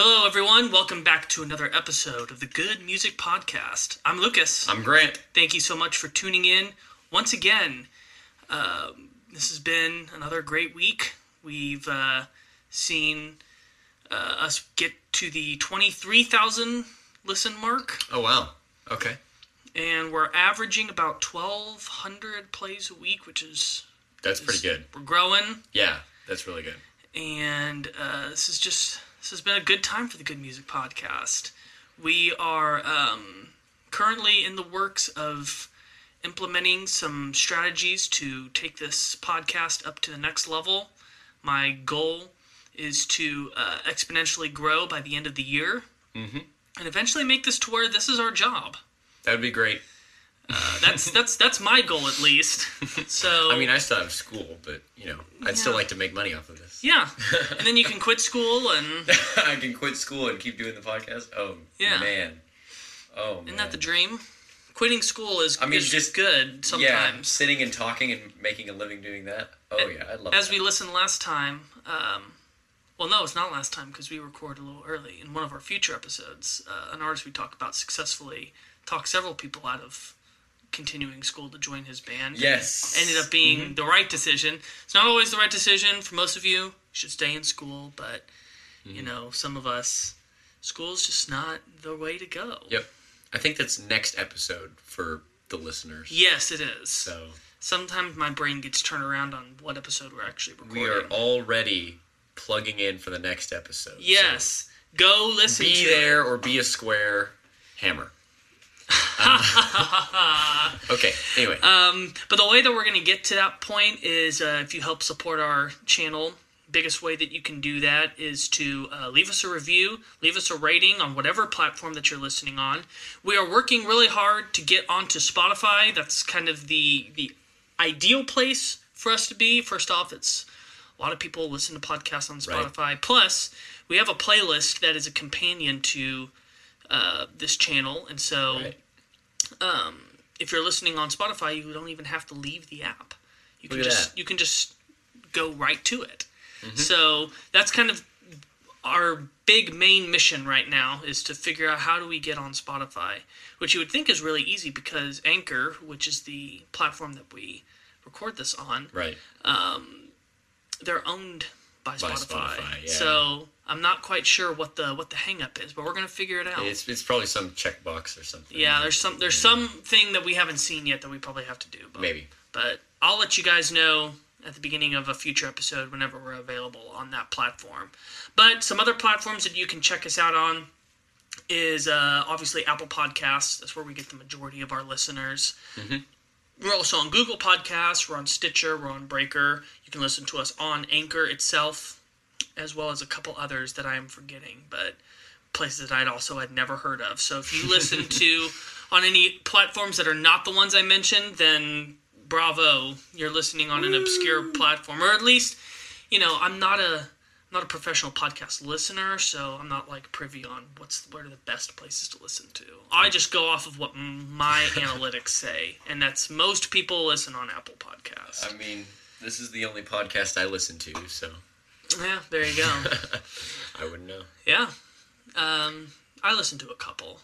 Hello, everyone. Welcome back to another episode of the Good Music Podcast. I'm Lucas. I'm Grant. Thank you so much for tuning in once again. Um, this has been another great week. We've uh, seen uh, us get to the 23,000 listen mark, Oh wow. Okay. and we're averaging about 1,200 plays a week, which is That's pretty good. we're growing. Yeah, that's really good. and uh, this is just this has been a good time for the Good Music Podcast. We are um, currently in the works of implementing some strategies to take this podcast up to the next level. My goal is to uh, exponentially grow by the end of the year, Mhm. and eventually make this to where this is our job. That would be great. Uh, that's that's that's my goal at least. So I mean, I still have school, but you know, I'd still like to make money off of this. yeah, and then you can quit school and I can quit school and keep doing the podcast. Oh Yeah. man. Oh. Isn't that the dream? Quitting school is, I mean, is just- good yeah, sometimes. sitting and talking and making a living doing that. Oh yeah, I love As that. we listened last time, um, well, no, it's not last time because we recorded a little early. In one of our future episodes, uh, an artist we talk about successfully talked several people out of continuing school to join his band. Yes. Ended up being Mm-hmm. the right decision. It's not always the right decision for most of you. You should stay in school, but Mm-hmm. you know, some of us, school's just not the way to go. Yep. I think that's next episode for the listeners. Yes, it is. So Sometimes my brain gets turned around on what episode we're actually recording. we are already plugging in for the next episode. So Yes. Go listen be there it. or be a square hammer. Uh, okay. Anyway, Um, but the way that we're going to get to that point is uh, if you help support our channel. Biggest way that you can do that is to uh, leave us a review, leave us a rating on whatever platform that you're listening on. We are working really hard to get onto Spotify. That's kind of the the ideal place for us to be. First off, it's a lot of people listen to podcasts on Right. Spotify. Plus, we have a playlist that is a companion to uh, this channel, and so right. if you're listening on Spotify, you don't even have to leave the app. You can Look at just that. you can just go right to it. Mm-hmm. So that's kind of our big main mission right now is to figure out how do we get on Spotify, which you would think is really easy because Anchor, which is the platform that we record this on, right. they're owned by By Spotify. Spotify, yeah. So I'm not quite sure what the what the hang up is, but we're gonna figure it out. It's it's probably some checkbox or something. yeah, there's some there's something that we haven't seen yet that we probably have to do. But maybe. but I'll let you guys know at the beginning of a future episode whenever we're available on that platform. But some other platforms that you can check us out on is uh, obviously Apple Podcasts. That's where we get the majority of our listeners. We're also on Google Podcasts. We're on Stitcher. We're on Breaker. You can listen to us on Anchor itself, as well as a couple others that I am forgetting, but places that I'd also had never heard of. So if you listen to on any platforms that are not the ones I mentioned, then bravo, you're listening on an obscure platform, or at least, you know, I'm not a not a professional podcast listener, so I'm not like privy on what's what are the best places to listen to. I just go off of what my analytics say, and that's most people listen on Apple Podcasts. I mean, this is the only podcast I listen to, so yeah, there you go. I wouldn't know. yeah, um, I listen to a couple,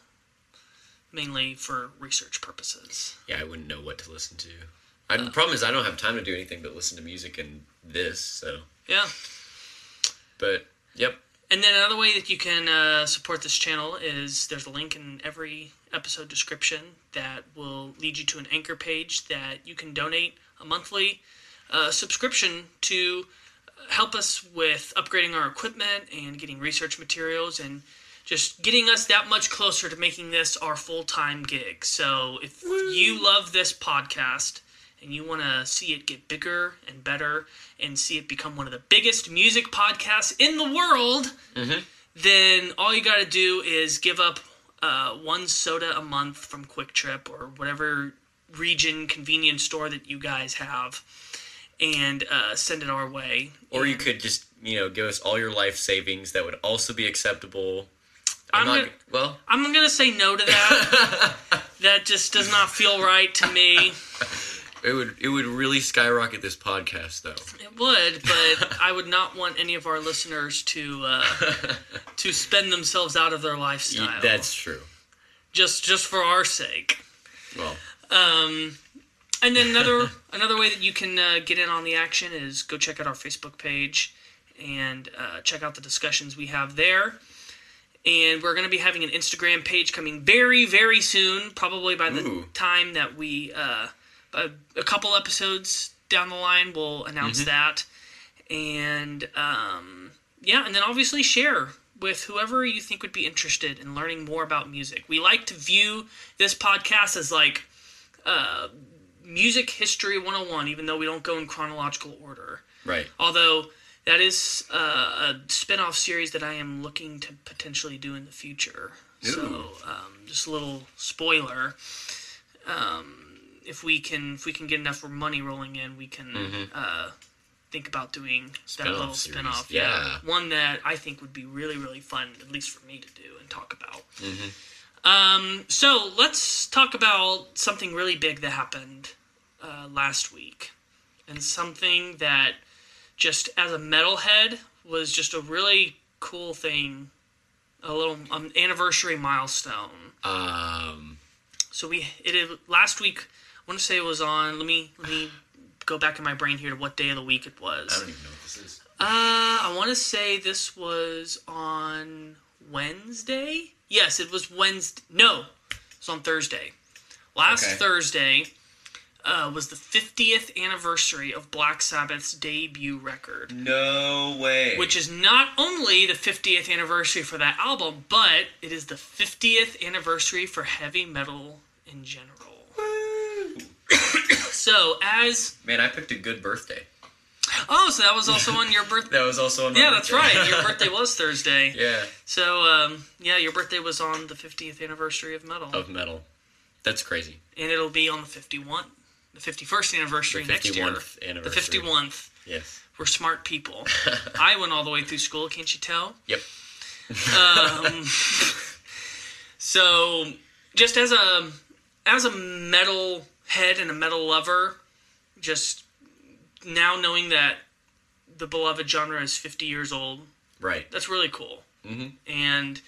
mainly for research purposes. Yeah, I wouldn't know what to listen to. I, the problem is I don't have time to do anything but listen to music and this. So, Yeah. but yep, And then another way that you can uh, support this channel is there's a link in every episode description that will lead you to an anchor page that you can donate a monthly uh, subscription to help us with upgrading our equipment and getting research materials and just getting us that much closer to making this our full-time gig. So if you love this podcast and you want to see it get bigger and better and see it become one of the biggest music podcasts in the world, then all you got to do is give up uh, one soda a month from QuikTrip or whatever region convenience store that you guys have and uh, send it our way. or you could just you know give us all your life savings. That would also be acceptable. I'm, I'm not gonna- well. I'm going to say no to that. that just does not feel right to me. It would it would really skyrocket this podcast though. It would, but I would not want any of our listeners to uh, to spend themselves out of their lifestyle. That's true. just just for our sake. Well, Um, and then another another way that you can uh, get in on the action is go check out our Facebook page and uh, check out the discussions we have there. And we're going to be having an Instagram page coming very very soon, probably by the Ooh. time that we uh, by a couple episodes down the line we'll announce that. And um, yeah, and then obviously share with whoever you think would be interested in learning more about music. We like to view this podcast as like uh, music history 101, even though we don't go in chronological order. right. Although that is uh, a spin off series that I am looking to potentially do in the future. So, um, just a little spoiler. Um, if we can, if we can get enough money rolling in, we can uh, think about doing that Spin-off little series. spin off. Yeah. one that I think would be really, really fun, at least for me to do and talk about. Mm-hmm. Um, so let's talk about something really big that happened uh, last week, and something that just as a metalhead was just a really cool thing, a little um, anniversary milestone. Um. So we it last week. I want to say it was on. Let me let me go back in my brain here to what day of the week it was. I don't even know what this is. Uh, I want to say this was on Wednesday. Yes, it was Wednesday. No, it was on Thursday. Last Okay. Thursday uh, was the 50th anniversary of Black Sabbath's debut record, No way. which is not only the 50th anniversary for that album, but it is the 50th anniversary for heavy metal in general. So, as Man, I picked a good birthday. Oh, so that was also on your birthday. That was also on my Yeah, that's right. Your birthday was Thursday. yeah, So, um, yeah, your birthday was on the 50th anniversary of metal, of metal. That's crazy. and it'll be on the 51, the 51st anniversary The next year. 51th The anniversary. 51th. Yes. We're smart people. I went all the way through school. Can't you tell? Yep. Um, so, just as a as a metal head and a metal lover, just now knowing that the beloved genre is 50 years old, Right. that's really cool. Mhm. And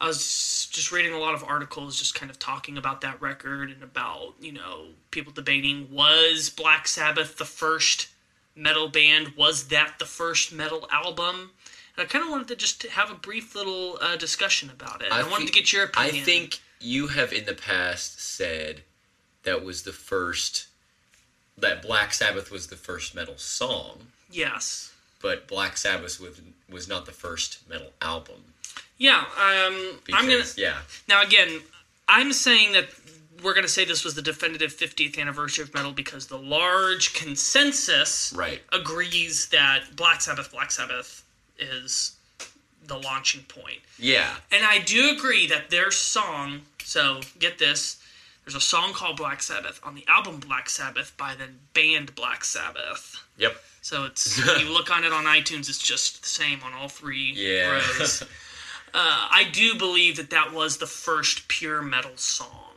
I was just reading a lot of articles, just kind of talking about that record and about you know people debating was Black Sabbath the first metal band? Was that the first metal album? And I kind of wanted to just have a brief little uh, discussion about it. I, wanted think- to get your opinion. I think you have in the past said that was the first that Black Sabbath was the first metal song, yes. but Black Sabbath was was not the first metal album. Yeah, um, Because, I'm gonna yeah, Now, again, I'm saying that we're going to say this was the definitive 50th anniversary of metal because the large consensus right. agrees that Black Sabbath, Black Sabbath is the launching point. Yeah, And I do agree that their song, so get this, there's a song called Black Sabbath on the album Black Sabbath by the band Black Sabbath. yep. So it's you look on it on iTunes, it's just the same on all three Yeah. rows. Uh, I do believe that that was the first pure metal song.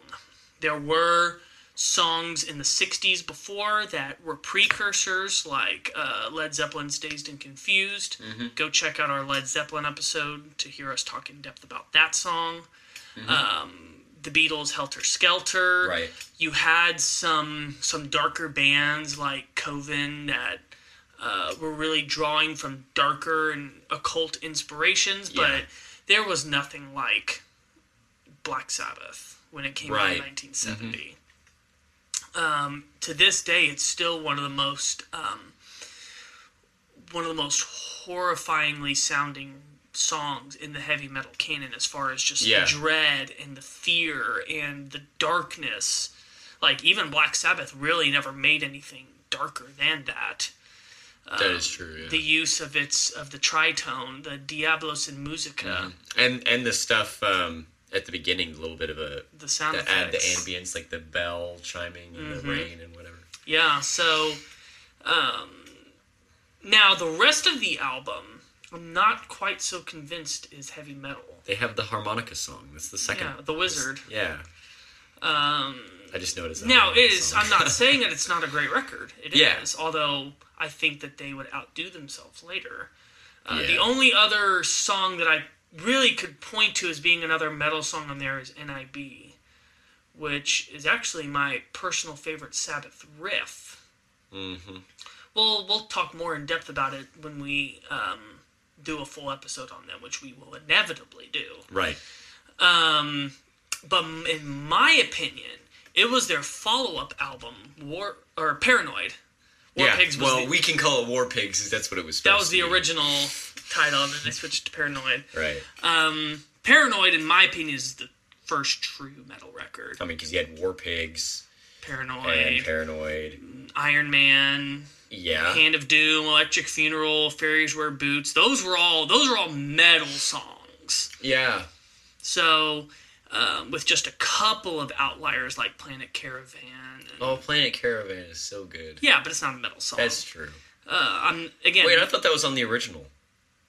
There were songs in the 60s before that were precursors, like uh, Led Zeppelin's Dazed and Confused. Mm-hmm. Go check out our Led Zeppelin episode to hear us talk in depth about that song. Um, the Beatles' Helter Skelter. Mm-hmm. Right. You had some some darker bands like Coven that uh, were really drawing from darker and occult inspirations, but Yeah. there was nothing like Black Sabbath when it came out in Right. 1970. Um, to this day, it's still one of the most um, one of the most horrifyingly sounding songs in the heavy metal canon, as far as just Yeah. the dread and the fear and the darkness. Like even Black Sabbath really never made anything darker than that that is true. Yeah. the use of its of the tritone, the Diabolus in Musica, Mm-hmm. and and the stuff um, at the beginning, a little bit of a the sound to add the ambience, like the bell chiming and Mm-hmm. the rain and whatever. Yeah, so um, now the rest of the album, I'm not quite so convinced is heavy metal. They have the harmonica song. That's the second. Yeah, The Wizard. Yeah. Um, I just noticed. that now it is. song. I'm not saying that it's not a great record. It is. Yeah. Although I think that they would outdo themselves later. Uh, The only other song that I really could point to as being another metal song on there is "NIB," which is actually my personal favorite Sabbath riff. Mm-hmm. We'll we'll talk more in depth about it when we um, do a full episode on them, which we will inevitably do. Right. Um, but in my opinion, it was their follow-up album, War or Paranoid. War yeah. Pigs was well, the, we can call it War Pigs. 'cause That's what it was. that was the original title, and then they switched to Paranoid. Right. Um, Paranoid, in my opinion, is the first true metal record. I mean, because you had War Pigs Paranoid, and Paranoid. Iron Man, Yeah. Hand of Doom, Electric Funeral, Fairies Wear Boots. Those were all those are all metal songs. Yeah. So, um, with just a couple of outliers like Planet Caravan. And, Oh, Planet Caravan is so good. Yeah, but it's not a metal song. That's true. uh, I'm again. Wait, I thought that was on the original,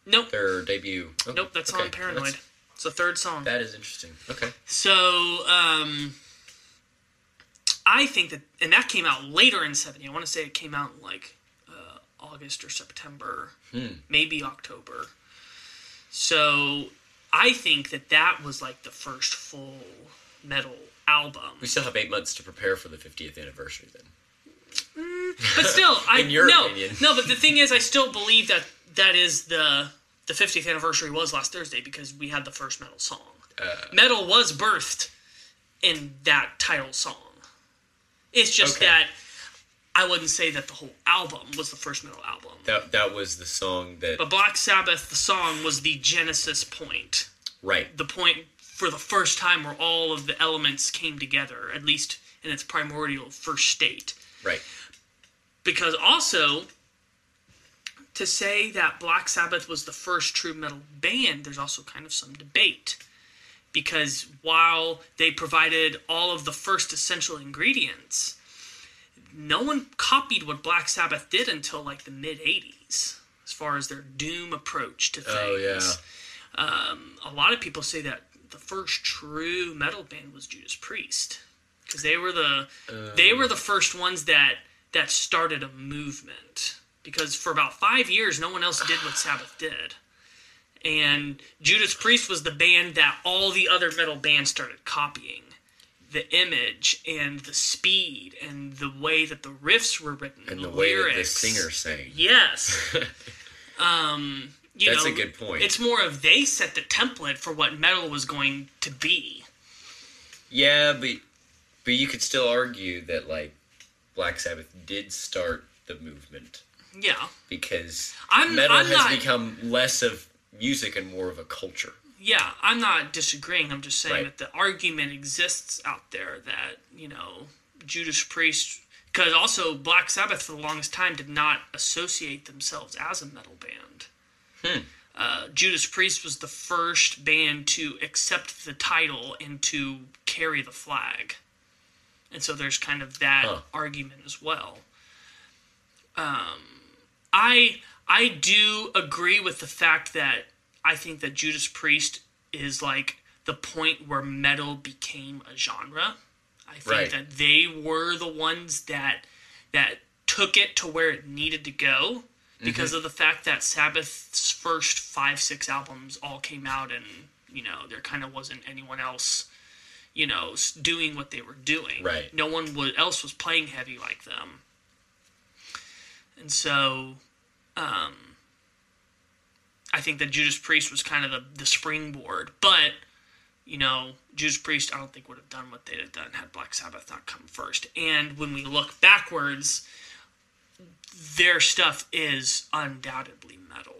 nope, their debut. Oh, nope. That's okay. on Paranoid. That's- It's the third song. that is interesting. Okay. So, um, I think that, and that came out later in '70. I want to say it came out in like uh, August or September, maybe October. So, I think that that was like the first full metal album. We still have eight months to prepare for the 50th anniversary then. But still, I In your no, opinion. no. But the thing is, I still believe that that is the the 50th anniversary was last Thursday because we had the first metal song. Uh, metal was birthed in that title song. It's just Okay. that I wouldn't say that the whole album was the first metal album. that that was the song that. But Black Sabbath, the song, was the genesis point. right. The point for the first time where all of the elements came together, at least in its primordial first state. Right. because also to say that Black Sabbath was the first true metal band, there's also kind of some debate. Because while they provided all of the first essential ingredients, no one copied what Black Sabbath did until like the mid 80s, as far as their doom approach to things. Oh yeah. Um, a lot of people say that the first true metal band was Judas Priest because they were the they were the first ones that that started a movement because for about five years no one else did what Sabbath did and Judas Priest was the band that all the other metal bands started copying. The image and the speed and the way that the riffs were written And the the way that the singer sang. yes. Um you That's know, a good point. it's more of they set the template for what metal was going to be. Yeah, but but you could still argue that like Black Sabbath did start the movement. Yeah. Because I'm- metal I'm has not- become less of music and more of a culture. yeah i'm not disagreeing i'm just saying Right. that the argument exists out there that you know judas priest because also black sabbath for the longest time did not associate themselves as a metal band Hmm. uh, judas priest was the first band to accept the title and to carry the flag and so there's kind of that Huh. argument as well um, I I do agree with the fact that I think that Judas Priest is like the point where metal became a genre. I think Right. that they were the ones that that took it to where it needed to go because mm-hmm. of the fact that Sabbath's first 5 6 albums all came out and you know there kind of wasn't anyone else you know doing what they were doing. Right. No one else was playing heavy like them. And so, um, I think that Judas Priest was kind of the, the springboard. But, you know, Judas Priest, I don't think would have done what they'd have done had Black Sabbath not come first. And when we look backwards, their stuff is undoubtedly metal.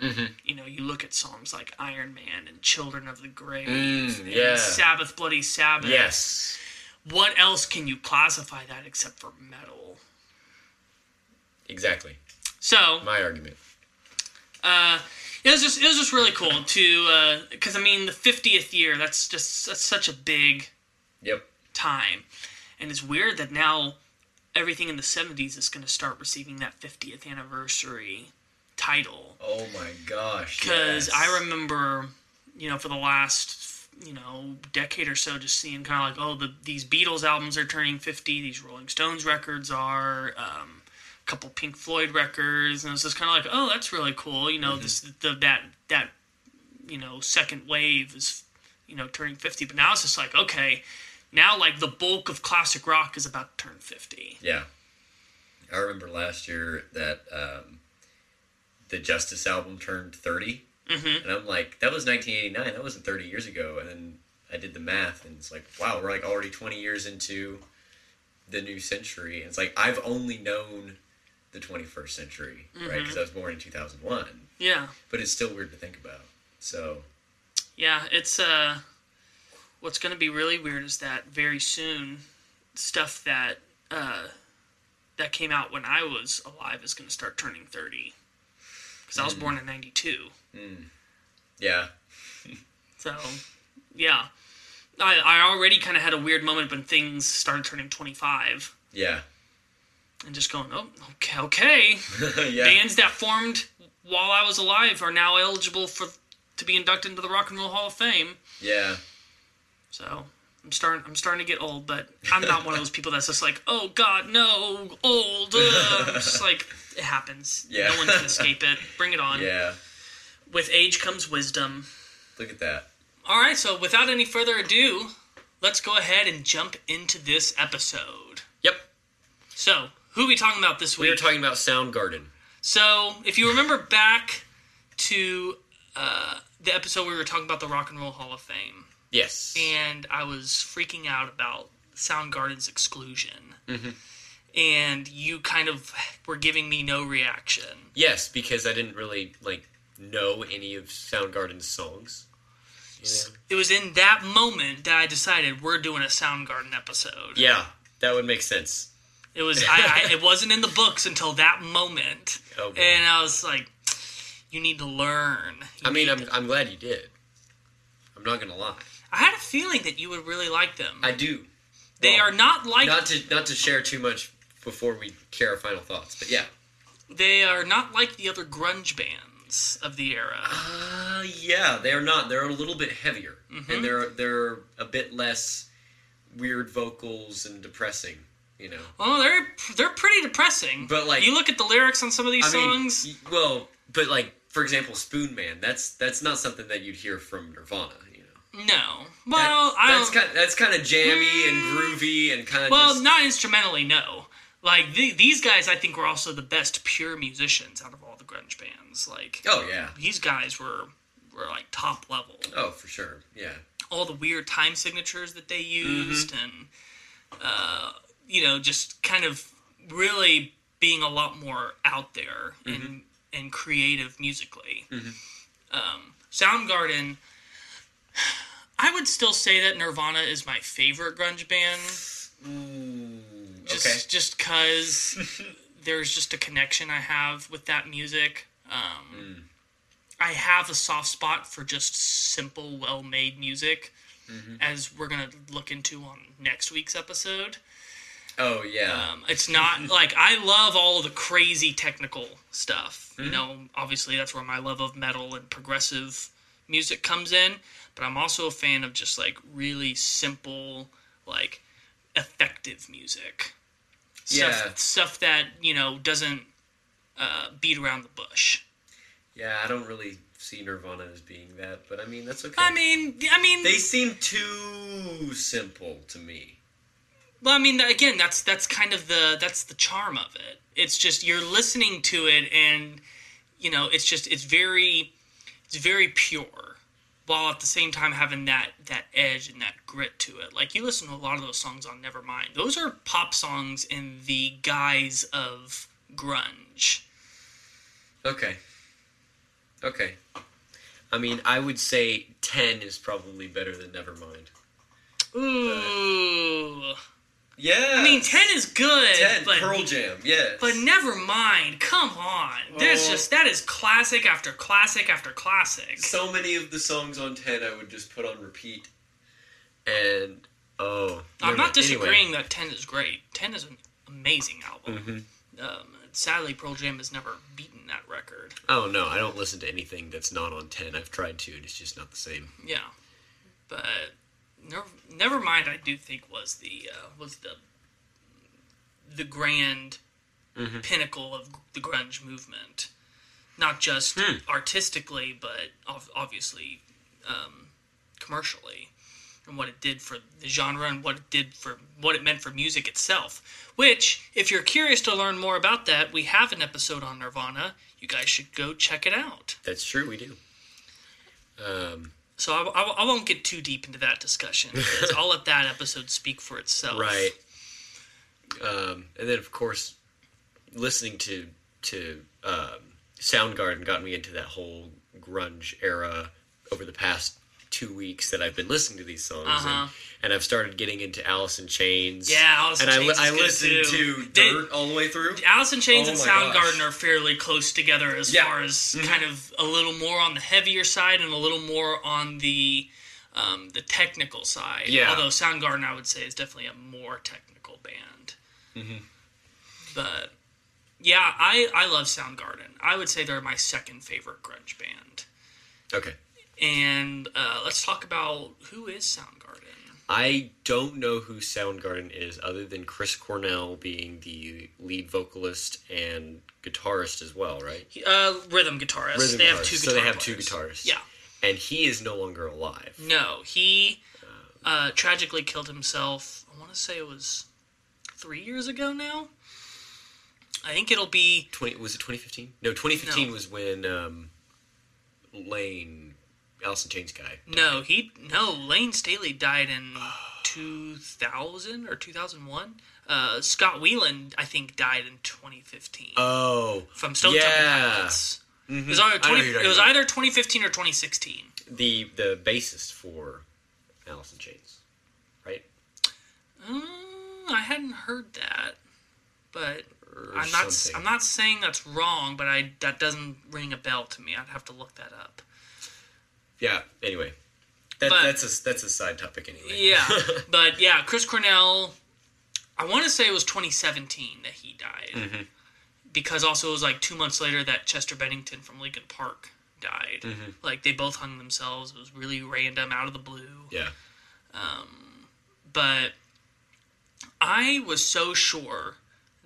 Mm-hmm. You know, you look at songs like Iron Man and Children of the Grave Mm, and yeah. Sabbath, Bloody Sabbath. Yes. What else can you classify that except for metal? Exactly. So, My argument. uh, it was just it was just really cool to because I mean the 50th year that's just that's such a big Yep. time, and it's weird that now everything in the 70s is going to start receiving that 50th anniversary title Oh my gosh. because yes. I remember you know for the last you know decade or so, just seeing kind of like, oh, the these Beatles albums are turning fifty, these Rolling Stones records are, um, couple Pink Floyd records, and it was just kind of like, oh, that's really cool. You know, this the that that you know second wave is you know turning fifty, but now it's just like okay. Now, like the bulk of classic rock is about to turn fifty. Yeah. I remember last year that um, the Justice album turned 30. Mhm. And I'm like, that was 1989. That wasn't 30 years ago. And then I did the math, and it's like, wow, we're like already 20 years into the new century. And it's like, I've only known the 21st century, right? 'Cause right? Because I was born in 2001. Yeah, But it's still weird to think about. So, yeah. It's uh, what's going to be really weird is that very soon, stuff that uh, that came out when I was alive is going to start turning thirty. Because I was born in '92. yeah. So, yeah. I, I already kind of had a weird moment when things started turning 25 Yeah. And just going, oh, okay, okay. yeah. Bands that formed while I was alive are now eligible for to be inducted into the Rock and Roll Hall of Fame. Yeah. So I'm starting. I'm starting to get old, but I'm not one of those people that's just like, oh God, no, old. Uh. Just like it happens. Yeah. No one can escape it. Bring it on. Yeah. With age comes wisdom. Look at that. All right, so without any further ado, let's go ahead and jump into this episode. Yep. So, who are we talking about this week? We are talking about Soundgarden. so, if you remember back to uh, the episode we were talking about the Rock and Roll Hall of Fame, Yes. and I was freaking out about Soundgarden's exclusion, and you kind of were giving me no reaction. Yes, because I didn't really like know any of Soundgarden's songs. Know? It was in that moment that I decided we're doing a Soundgarden episode. Yeah, that would make sense. It was I, I it wasn't in the books until that moment, Oh, and I was like, "You need to learn." You I mean, I'm to- I'm glad you did. I'm not gonna lie. I had a feeling that you would really like them. I do. they well, are not like Not to not to share too much before we share our final thoughts, but yeah. they are not like the other grunge bands of the era. Uh, yeah, they're not. They're a little bit heavier, Mm-hmm. and they're they're a bit less weird vocals and depressing. You know. Well, they're they're pretty depressing. But, like- you look at the lyrics on some of these I songs. y- well, but like for example, Spoonman. That's that's not something that you'd hear from Nirvana. You know. no, well, That- I that's kind that's kind of jammy and groovy and kind of well, just, not instrumentally, no. Like the, these guys, I think were also the best pure musicians out of all the grunge bands. Like oh yeah these guys were were like top level. oh for sure yeah all the weird time signatures that they used Mm-hmm. and uh, you know just kind of really being a lot more out there Mm-hmm. and and creative musically um, soundgarden i would still say that nirvana is my favorite grunge band Ooh, just okay just because there's just a connection i have with that music um, Mm. i have a soft spot for just simple well-made music Mm-hmm. as we're gonna look into on next week's episode oh yeah um, it's not like i love all of the crazy technical stuff Mm-hmm. you know obviously that's where my love of metal and progressive music comes in but i'm also a fan of just like really simple like effective music stuff, Yeah. stuff that you know doesn't uh, beat around the bush yeah I don't really see Nirvana as being that, but I mean that's okay. i mean i mean they seem too simple to me. Well, I mean, again, that's that's kind of the that's the charm of it. It's just you're listening to it, and you know, it's just it's very it's very pure, while at the same time having that that edge and that grit to it. Like you listen to a lot of those songs on Nevermind; those are pop songs in the guise of grunge. Okay. Okay. I mean, I would say 10 is probably better than Nevermind. Ooh, Yeah. I mean, ten is good, 10, but Pearl Jam, yes. But never mind. Come on. There's Oh. just that is classic after classic after classic. so many of the songs on 10 I would just put on repeat. And, oh. I'm not disagreeing Anyway. that ten is great. Ten is an amazing album. Mm-hmm. Um, sadly, Pearl Jam has never beaten that record. Oh, no, I don't listen to anything that's not on 10. I've tried to, and it's just not the same. Yeah. but never, never mind. I do think was the uh, was the the grand Mhm. pinnacle of the grunge movement, not just Hmm. artistically, but ov- obviously um, commercially, and what it did for the genre and what it did for what it meant for music itself. Which, if you're curious to learn more about that, we have an episode on Nirvana. You guys should go check it out. That's true. We do. Um, So I, I, I won't get too deep into that discussion. I'll let that episode speak for itself. right. Um, and then of course, listening to to um, Soundgarden got me into that whole grunge era over the past two weeks that I've been listening to these songs, Uh-huh. and, and I've started getting into Alice in Chains. Yeah, Alice and I, Chains I good, listened too. to They- Dirt all the way through. Alice in Chains Oh and Soundgarden gosh. are fairly close together as Yeah. far as Mhm. kind of a little more on the heavier side and a little more on the um, the technical side. Yeah. Although Soundgarden, I would say, is definitely a more technical band. Mhm. But yeah, I I love Soundgarden. I would say they're my second favorite grunge band. Okay. And uh, let's talk about who is Soundgarden. I don't know who Soundgarden is other than Chris Cornell being the lead vocalist and guitarist as well, right? Uh, rhythm guitarist. Rhythm they have guitarist. two So they have two guitarists. Yeah. And he is no longer alive. No, he uh, tragically killed himself. I want to say it was three years ago now. I think it'll be. Twenty was it 2015? No, 2015 No. was when um, Layne, In Chains guy. No, he no. Layne Staley died in 2000 or 2001. Uh, Scott Weiland, I think, died in 2015 Oh, from Stone yeah. Temple Pilots. mhm. It was, either 20, it was either 2015 or 2016. the the bassist for Alice in Chains, right? Uh, I hadn't heard that, but Or I'm not. something. I'm not saying that's wrong, but I that doesn't ring a bell to me. I'd have to look that up. Yeah. Anyway, that, But- that's a that's a side topic anyway. Yeah, but yeah, Chris Cornell. I want to say it was 2017 that he died, Mhm. because also it was like two months later that Chester Bennington from Linkin Park died. Mhm. Like they both hung themselves. It was really random, out of the blue. Yeah. Um, but I was so sure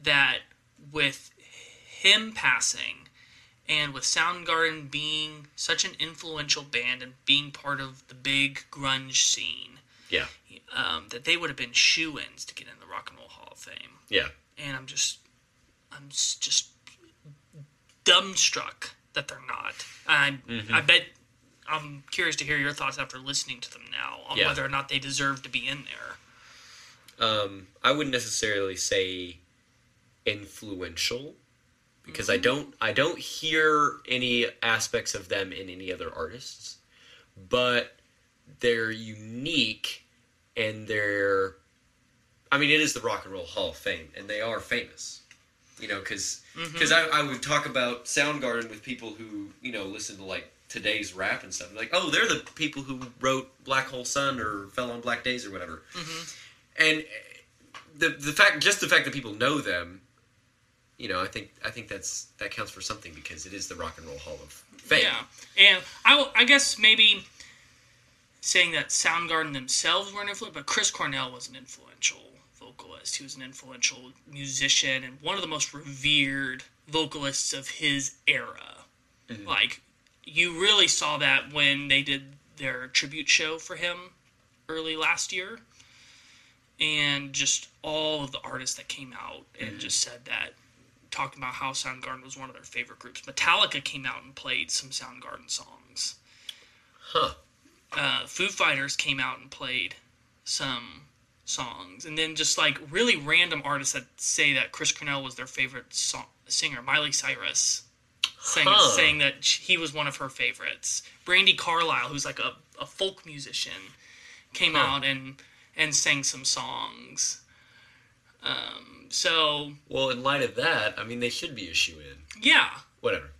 that with him passing and with Soundgarden being such an influential band and being part of the big grunge scene, Yeah. um, that they would have been shoe-ins to get in the Rock and Roll Hall of Fame. Yeah. And I'm just, I'm just dumbstruck that they're not. I, Mm-hmm. I bet. I'm curious to hear your thoughts after listening to them now on Yeah. whether or not they deserve to be in there. Um, I wouldn't necessarily say influential because I Mm-hmm. don't I don't hear any aspects of them in any other artists, but they're unique and they're I mean it is the Rock and Roll Hall of Fame and they are famous. You know, because Mm-hmm. I, I would talk about Soundgarden with people who you know listen to like today's rap and stuff. Like, oh, they're the people who wrote Black Hole Sun or Fell on Black Days or whatever. And uh, the the fact, just the fact that people know them, you know, I think I think that's that counts for something because it is the Rock and Roll Hall of Fame. Yeah, and I, will- I guess maybe saying that Soundgarden themselves weren't influential, but Chris Cornell was an influential vocalist. He was an influential musician and one of the most revered vocalists of his era. Mm-hmm. Like, you really saw that when they did their tribute show for him early last year. And just all of the artists that came out and mm-hmm. just said that talking about how Soundgarden was one of their favorite groups. Metallica came out and played some Soundgarden songs. Huh. Uh, Foo Fighters came out and played some songs, and then just like really random artists that say that Chris Cornell was their favorite song- singer. Miley Cyrus saying Huh. saying that he was one of her favorites. Brandi Carlile, who's like a, a folk musician, came Huh. out and and sang some songs. Um, so Well, in light of that, I mean, they should be a shoe in. yeah, Whatever.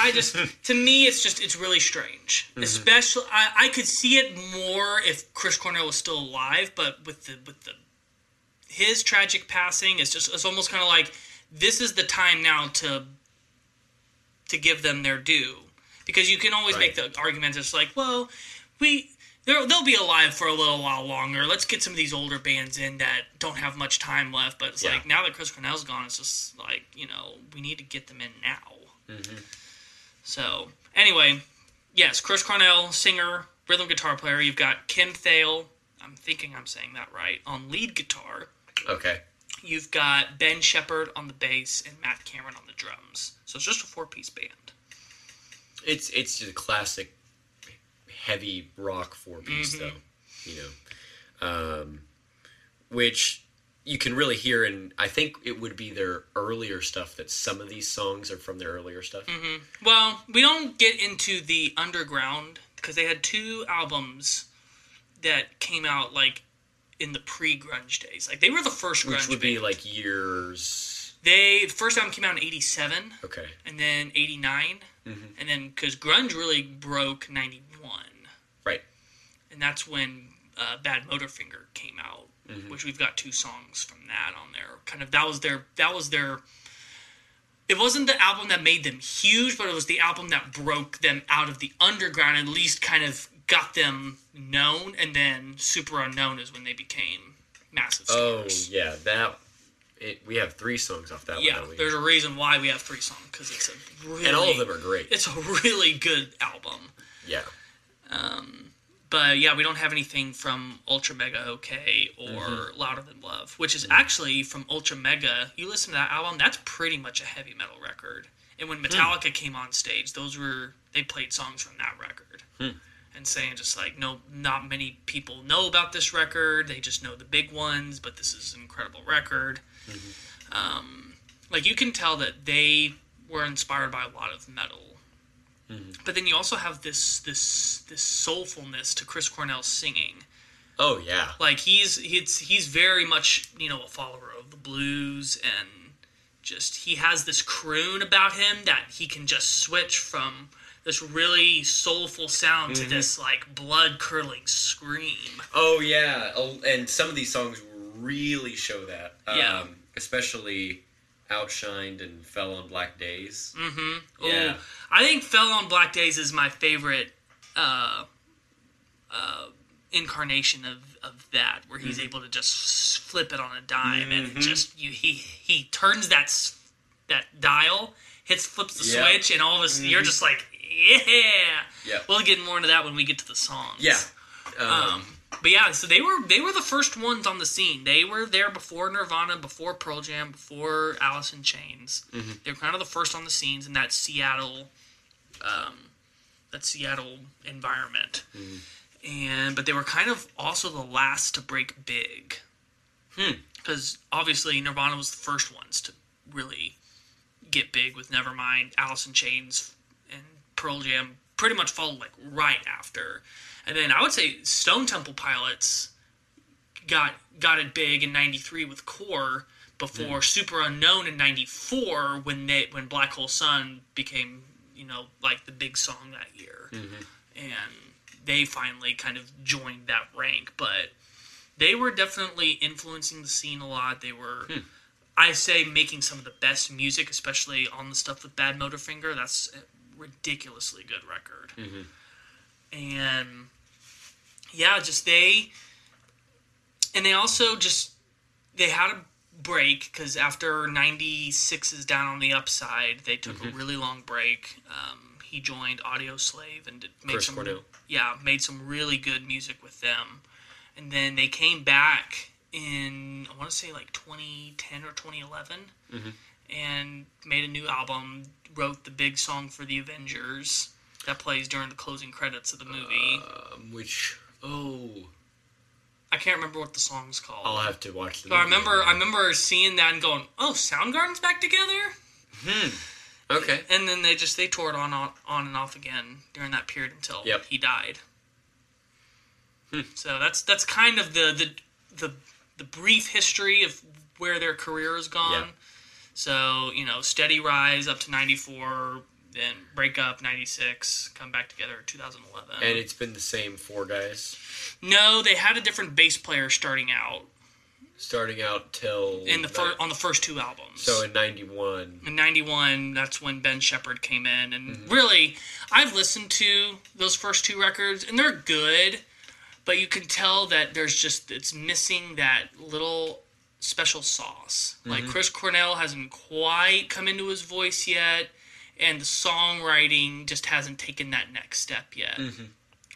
I just to me it's just it's really strange. Mm-hmm. Especially I, I could see it more if Chris Cornell was still alive, but with the with the his tragic passing, it's just it's almost kind of like this is the time now to to give them their due because you can always make the argument it's like well we they'll they'll be alive for a little while longer. Let's get some of these older bands in that don't have much time left. But it's Yeah. like now that Chris Cornell's gone, it's just like you know we need to get them in now. Mm-hmm. So anyway, yes, Chris Cornell, singer, rhythm guitar player. You've got Kim Thayil. I'm thinking I'm saying that right on lead guitar. Okay. You've got Ben Shepherd on the bass and Matt Cameron on the drums. So it's just a four piece band. It's it's just a classic heavy rock four piece Mhm. though, you know, um, which you can really hear and I think it would be their earlier stuff. That some of these songs are from their earlier stuff. Mm-hmm. Well, we don't get into the underground because they had two albums that came out like in the pre-grunge days. Like they were the first grunge Which would be band. like years. they the first album came out in '87 Okay. and then '89, Mhm. and then because grunge really broke '91, Right. And that's when uh, Bad Motorfinger came out, Mhm. which we've got two songs from that on there. Kind of that was their that was their. It wasn't the album that made them huge, but it was the album that broke them out of the underground, at least kind of got them known, and then Superunknown is when they became massive Oh yeah, that. It, we have three songs off that yeah, one. we? there's a reason why we have three songs because it's a really and all of them are great. it's a really good album. Yeah. Um, but yeah, we don't have anything from Ultra Mega OK or Mm-hmm. Louder Than Love, which is actually from Ultra Mega. You listen to that album, that's pretty much a heavy metal record. And when Metallica came on stage, those were they played songs from that record. Hmm. And saying just like no, not many people know about this record. They just know the big ones, but this is an incredible record. Um, like you can tell that they were inspired by a lot of metal. But then you also have this this this soulfulness to Chris Cornell's singing. Oh yeah. Like he's he's he's very much you know a follower of the blues and just he has this croon about him that he can just switch from this really soulful sound to this like blood curdling scream. Oh yeah. Oh, and some of these songs really show that. Yeah. Um, especially Outshined and Fell on Black Days. Mm-hmm. Yeah. I think "Fell on Black Days" is my favorite uh, uh, incarnation of, of that, where he's able to just flip it on a dime and just you he he turns that that dial, hits flips the Yeah. switch, and all of a sudden you're just like, yeah. Yeah. We'll get more into that when we get to the songs. Yeah. Um, Um, but yeah, so they were they were the first ones on the scene. They were there before Nirvana, before Pearl Jam, before Alice in Chains. Mhm. They were kind of the first on the scenes in that Seattle, um, that Seattle environment. And but they were kind of also the last to break big. Hmm. Because obviously Nirvana was the first ones to really get big with Nevermind, Alice in Chains, and Pearl Jam pretty much followed like right after. And then I would say Stone Temple Pilots got got it big in '93 with Core before Superunknown in '94 when they when Black Hole Sun became you know like the big song that year, mm-hmm. and they finally kind of joined that rank. But they were definitely influencing the scene a lot. They were. Hmm. I say making some of the best music, especially on the stuff with Bad Motorfinger. That's a ridiculously good record. Mm-hmm. And yeah, just they and they also just they had a break because after 96 is down on the upside, they took a really long break. Um, he joined Audioslave and did, made Chris some Cornell. yeah made some really good music with them. And then they came back in I want to say like 2010 or 2011 and made a new album. Wrote the big song for the Avengers that plays during the closing credits of the movie. um, which oh, I can't remember what the song's called. I'll have to watch the. But I remember. I remember seeing that and going, "Oh, Soundgarden's back together." Hmm. Okay. And then they just they toured on on, on and off again during that period until Yep. he died. Hmm. So that's that's kind of the the the the brief history of where their career has gone. Yeah. So you know, steady rise up to '94, then break up '96, come back together 2011. And it's been the same four guys no, they had a different bass player starting out starting out till in the fir- on the first two albums. So in '91. in 91 that's when ben shepherd came in and mm-hmm. really i've listened to those first two records and they're good but you can tell that there's just it's missing that little special sauce. Like mm-hmm. Chris Cornell hasn't quite come into his voice yet, and the songwriting just hasn't taken that next step yet. Mm-hmm.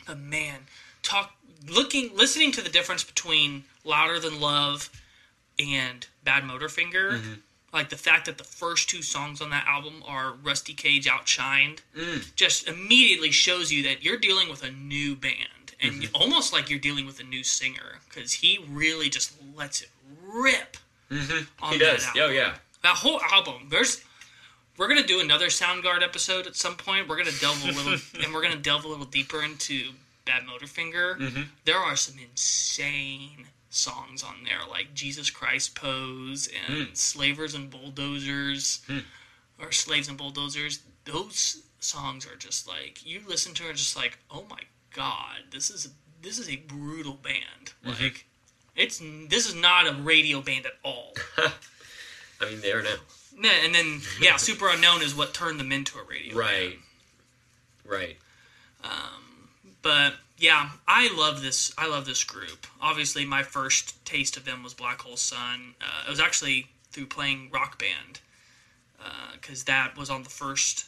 But man, talk looking listening to the difference between Louder Than Love and Bad Motorfinger. Mm-hmm. Like the fact that the first two songs on that album are Rusty Cage Outshined mm. just immediately shows you that you're dealing with a new band and mm-hmm. almost like you're dealing with a new singer because he really just lets it rip on He does. album. Oh yeah. That whole album, there's we're gonna do another Soundgarden episode at some point. We're gonna delve a little and we're gonna delve a little deeper into Bad Motorfinger. Mm-hmm. There are some insane songs on there, like Jesus Christ Pose and hmm. Slavers and Bulldozers hmm. or Slaves and Bulldozers. Those songs are just like you listen to it, just like, oh my god, this is this is a brutal band. Mm-hmm. Like it's this is not a radio band at all. I mean, they are now. Yeah, and then yeah, Superunknown is what turned them into a radio. Right. Right. Um, but yeah, I love this. I love this group. Obviously, my first taste of them was Black Hole Sun. Uh, it was actually through playing Rock Band uh, because that was on the first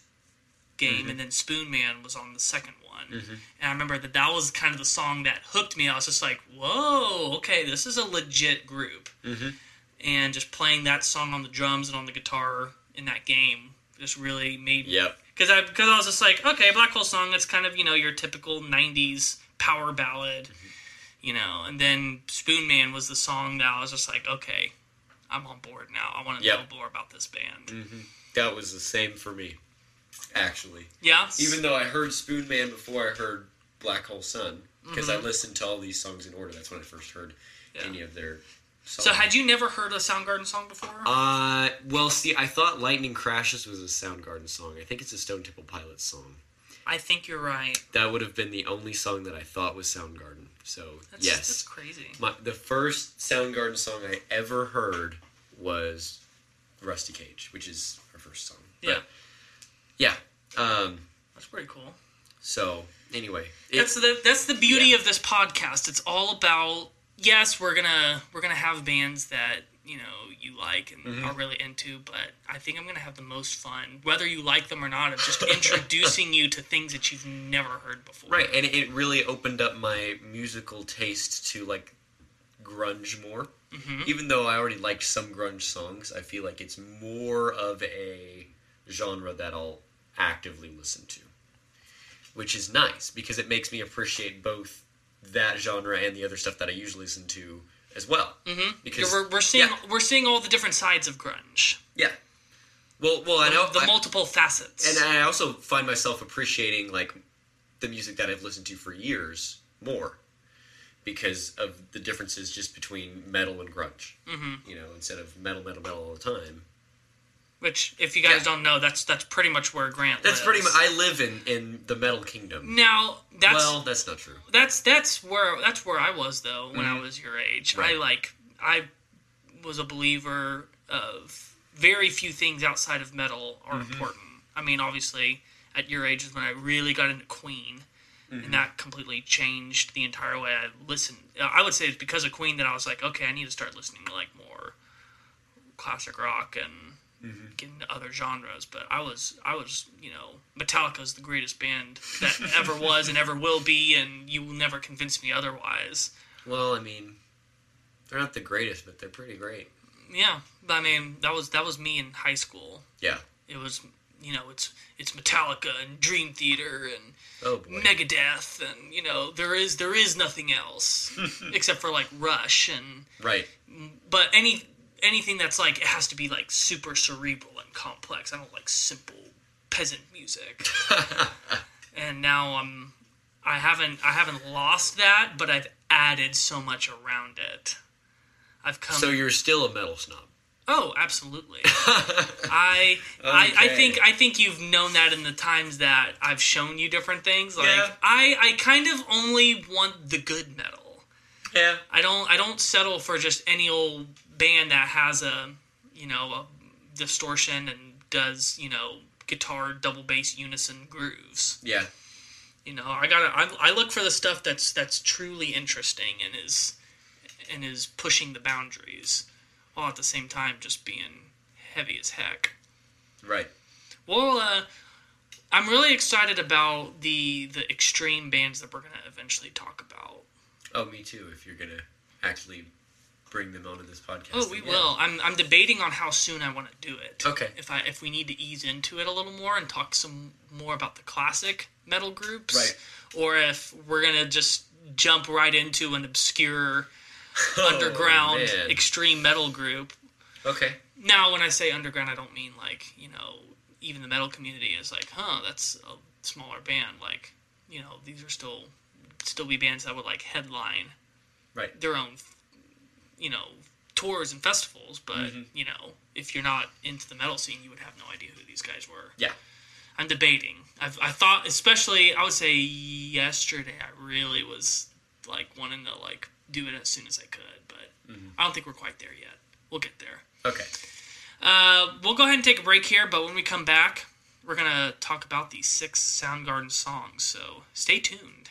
game, mm-hmm. and then Spoonman was on the second one. Mm-hmm. And I remember that that was kind of the song that hooked me. I was just like, "Whoa, okay, this is a legit group." Mm-hmm. And just playing that song on the drums and on the guitar in that game just really made Yep. because I because I was just like, okay, Black Hole Sun. It's kind of you know your typical '90s power ballad, mm-hmm. you know. And then Spoonman was the song that I was just like, okay, I'm on board now. I want to Yep. know more about this band. Mm-hmm. That was the same for me. Actually, Yeah, even though I heard Spoonman before I heard Black Hole Sun, because I mm-hmm. listened to all these songs in order. That's when I first heard Yeah. any of their. Songs. So had you never heard a Soundgarden song before? Uh, well, see, I thought Lightning Crashes was a Soundgarden song. I think it's a Stone Temple Pilots song. I think you're right. That would have been the only song that I thought was Soundgarden. So That's, yes, that's crazy. My, the first Soundgarden song I ever heard was Rusty Cage, which is our first song. Yeah, But, yeah. Um, that's pretty cool. so anyway, it- That's the that's the beauty Yeah. of this podcast. It's all about yes, we're gonna we're gonna have bands that you know you like and Mm-hmm. are really into, but I think I'm gonna have the most fun, whether you like them or not, of just introducing you to things that you've never heard before. right, and it really opened up my musical taste to like grunge more. Mm-hmm. Even though I already liked some grunge songs, I feel like it's more of a genre that I'll actively listen to, which is nice because it makes me appreciate both that genre and the other stuff that I usually listen to as well. Mm-hmm. Because We're, we're seeing yeah, we're seeing all the different sides of grunge, yeah. Well, well, I know the I- multiple facets. and I also find myself appreciating like the music that I've listened to for years more because of the differences just between metal and grunge. Mm-hmm. You know, instead of metal, metal, metal all the time. Which, if you guys Yeah. don't know, that's that's pretty much where Grant. That's lives. pretty much. I live in in the metal kingdom. Now that's well, that's not true. that's that's where that's where I was though when I Mhm. was your age. Right. I like I was a believer of very few things outside of metal are Mm-hmm. important. I mean, obviously, at your age is when I really got into Queen, Mm-hmm. and that completely changed the entire way I listened. I would say it's because of Queen that I was like, okay, I need to start listening to like more classic rock and Mm-hmm. get into other genres. But I was I was you know Metallica's the greatest band that ever was and ever will be, and you will never convince me otherwise. Well, I mean, they're not the greatest, but they're pretty great. Yeah, but I mean that was that was me in high school. Yeah. It was you know it's it's Metallica and Dream Theater and Oh boy. Megadeth and you know there is there is nothing else except for like Rush and Right. but any anything that's like it has to be like super cerebral and complex. I don't like simple peasant music. and now I'm I haven't I haven't lost that, but I've added so much around it. I've come So you're still a metal snob. Oh, absolutely. I, I I think I think you've known that in the times that I've shown you different things. Like Yeah. I I kind of only want the good metal. Yeah. I don't I don't settle for just any old band that has a you know a distortion and does you know guitar double bass unison grooves. Yeah. You know, I gotta. I, I look for the stuff that's that's truly interesting and is and is pushing the boundaries, while at the same time just being heavy as heck. Right. Well, uh, I'm really excited about the the extreme bands that we're gonna eventually talk about. Oh, me too. If you're gonna actually bring them onto this podcast. Oh, we will. I'm I'm debating on how soon I want to do it. Okay. If I if we need to ease into it a little more and talk some more about the classic metal groups, Right. Or if we're gonna just jump right into an obscure Oh, underground man. extreme metal group. Okay. Now, when I say underground, I don't mean like you know even the metal community is like, huh, that's a smaller band. Like, you know, these are still still be bands that would like headline Right. their own, you know, tours and festivals. But Mm-hmm. you know, if you're not into the metal scene, you would have no idea who these guys were. Yeah. I'm debating. I've, I thought, especially, I would say yesterday, I really was like wanting to like do it as soon as I could, but Mm-hmm. I don't think we're quite there yet. We'll get there. Okay. Uh, we'll go ahead and take a break here, but when we come back, we're gonna talk about these six Soundgarden songs. So stay tuned.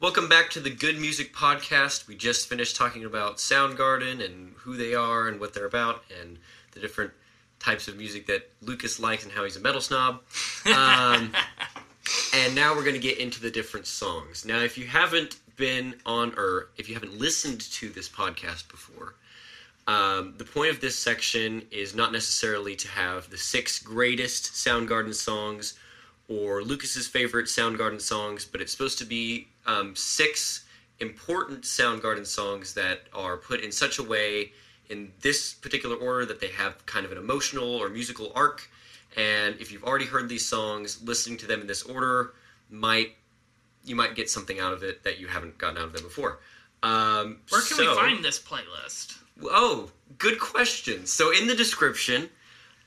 Welcome back to the Good Music Podcast. We just finished talking about Soundgarden and who they are and what they're about and the different types of music that Lucas likes and how he's a metal snob. Um, and now we're going to get into the different songs. Now, if you haven't been on or if you haven't listened to this podcast before, um, the point of this section is not necessarily to have the six greatest Soundgarden songs or Lucas's favorite Soundgarden songs, but it's supposed to be um, six important Soundgarden songs that are put in such a way in this particular order that they have kind of an emotional or musical arc. And if you've already heard these songs, listening to them in this order might you might get something out of it that you haven't gotten out of them before. Um, Where can we find this playlist? Oh, good question. So in the description,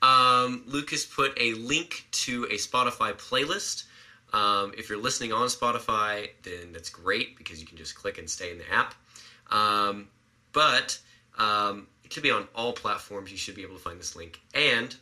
um, Lucas put a link to a Spotify playlist. Um, if you're listening on Spotify, then that's great because you can just click and stay in the app. Um, but um, it should be on all platforms. You should be able to find this link. And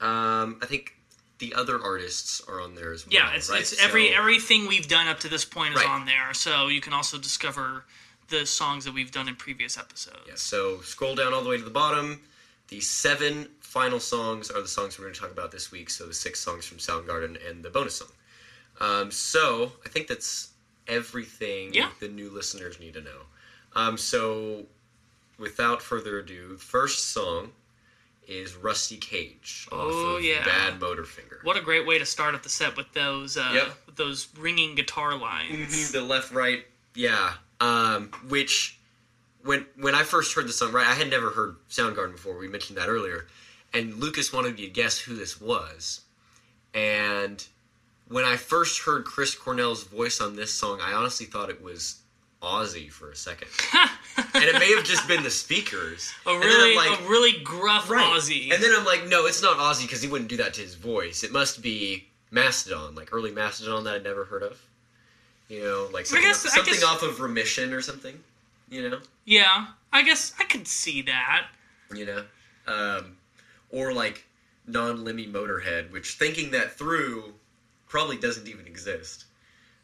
um, I think the other artists are on there as well. Yeah, it's, right? it's every So- everything we've done up to this point is Right. on there. So you can also discover the songs that we've done in previous episodes. Yeah, so scroll down all the way to the bottom. The seven final songs are the songs we're going to talk about this week. So the six songs from Soundgarden and the bonus song. Um, so I think that's everything Yeah. the new listeners need to know. Um, so without further ado, first song is Rusty Cage off Oh, of yeah. Bad Motorfinger. What a great way to start up the set with those uh, Yep. with those ringing guitar lines. the left right yeah um which when when i first heard the song right i had never heard soundgarden before we mentioned that earlier and lucas wanted me to guess who this was and when i first heard chris cornell's voice on this song i honestly thought it was ozzy for a second and it may have just been the speakers A really like, a really gruff Right. Ozzy. And then I'm like, no, it's not Ozzy because he wouldn't do that to his voice. It must be Mastodon, like early Mastodon that I'd never heard of. You know, like something, guess- I something guess- off of Remission or something. You know, yeah, I guess I could see that. you know, um, or like non-Lemmy Motorhead, which thinking that through probably doesn't even exist.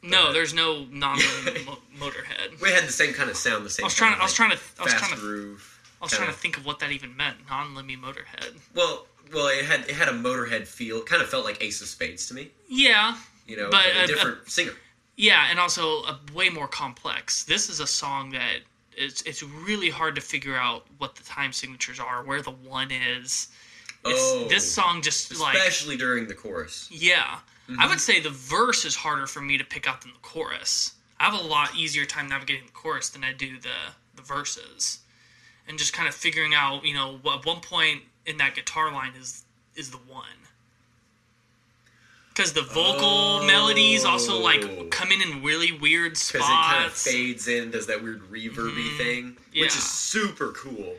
No, there's no non mo- Motorhead. We had the same kind of sound, the same. I was trying. kind I was of, trying to. I was trying to. groove. I was trying to think of what that even meant. Non Lemmy Motorhead. Well, well, it had it had a Motorhead feel. Kind of felt like Ace of Spades to me. Yeah, You know, But, but, a different singer. yeah, and also a way more complex. This is a song that it's it's really hard to figure out what the time signatures are, where the one is. It's, Oh. this song just like especially during the chorus. yeah. I mm-hmm. would say the verse is harder for me to pick out than the chorus. I have a lot easier time navigating the chorus than I do the the verses, and just kind of figuring out, you know, what at one point in that guitar line is is the one. because the vocal oh. melodies also Oh. like come in in really weird because it kind of spots. fades in, does that weird reverby mm-hmm. thing, which is super cool.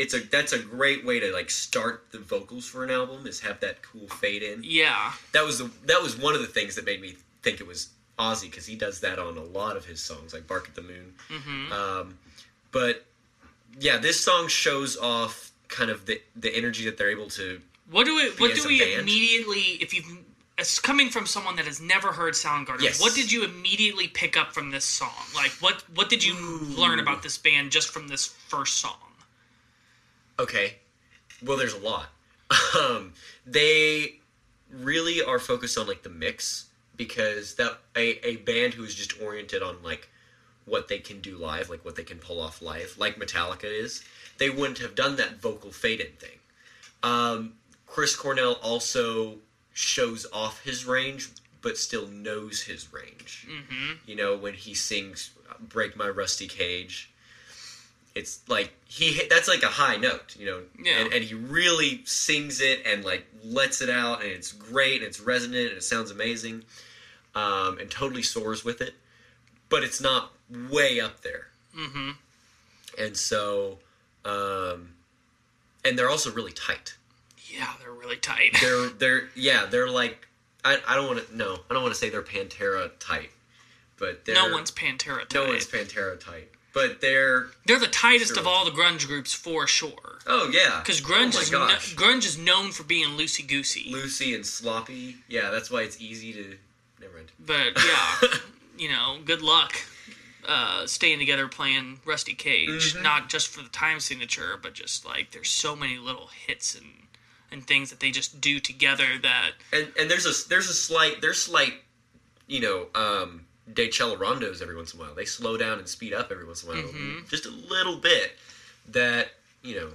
It's a that's a great way to like start the vocals for an album is have that cool fade in. Yeah, That was the that was one of the things that made me think it was Ozzy because he does that on a lot of his songs, like "Bark at the Moon." Mm-hmm. Um, but yeah, this song shows off kind of the the energy that they're able to. what do we what do we band? immediately if you've as coming from someone that has never heard Soundgarden, Yes. what did you immediately pick up from this song? Like what what did you learn about this band just from this first song? Okay, well, there's a lot. Um, they really are focused on like the mix because that a, a band who is just oriented on like what they can do live, like what they can pull off live, like Metallica is, they wouldn't have done that vocal fade in thing. Um, Chris Cornell also shows off his range, but still knows his range. Mm-hmm. You know, when he sings "Break My Rusty Cage," it's like he hit, that's like a high note, you know, Yeah. and, and he really sings it and like lets it out, and it's great, and it's resonant, and it sounds amazing, um, and totally soars with it, but it's not way up there, mm-hmm. and so, um, and they're also really tight. Yeah, they're really tight. They're they're yeah, they're like I, I don't want to no, I don't want to say they're Pantera tight, but they're no one's Pantera tight. no one's Pantera tight, but they're They're the tightest Sure. of all the grunge groups for sure. oh yeah, Because grunge oh is no, grunge is known for being loosey goosey. loosey and sloppy. Yeah, that's why it's easy to. Never mind. But yeah, you know, good luck uh, staying together playing Rusty Cage. Mm-hmm. Not just for the time signature, but just like there's so many little hits and and things that they just do together that And and there's a there's a slight there's slight, you know, um, de cello rondos every once in a while. They slow down and speed up every once in a while, Mm-hmm. just a little bit. That you know,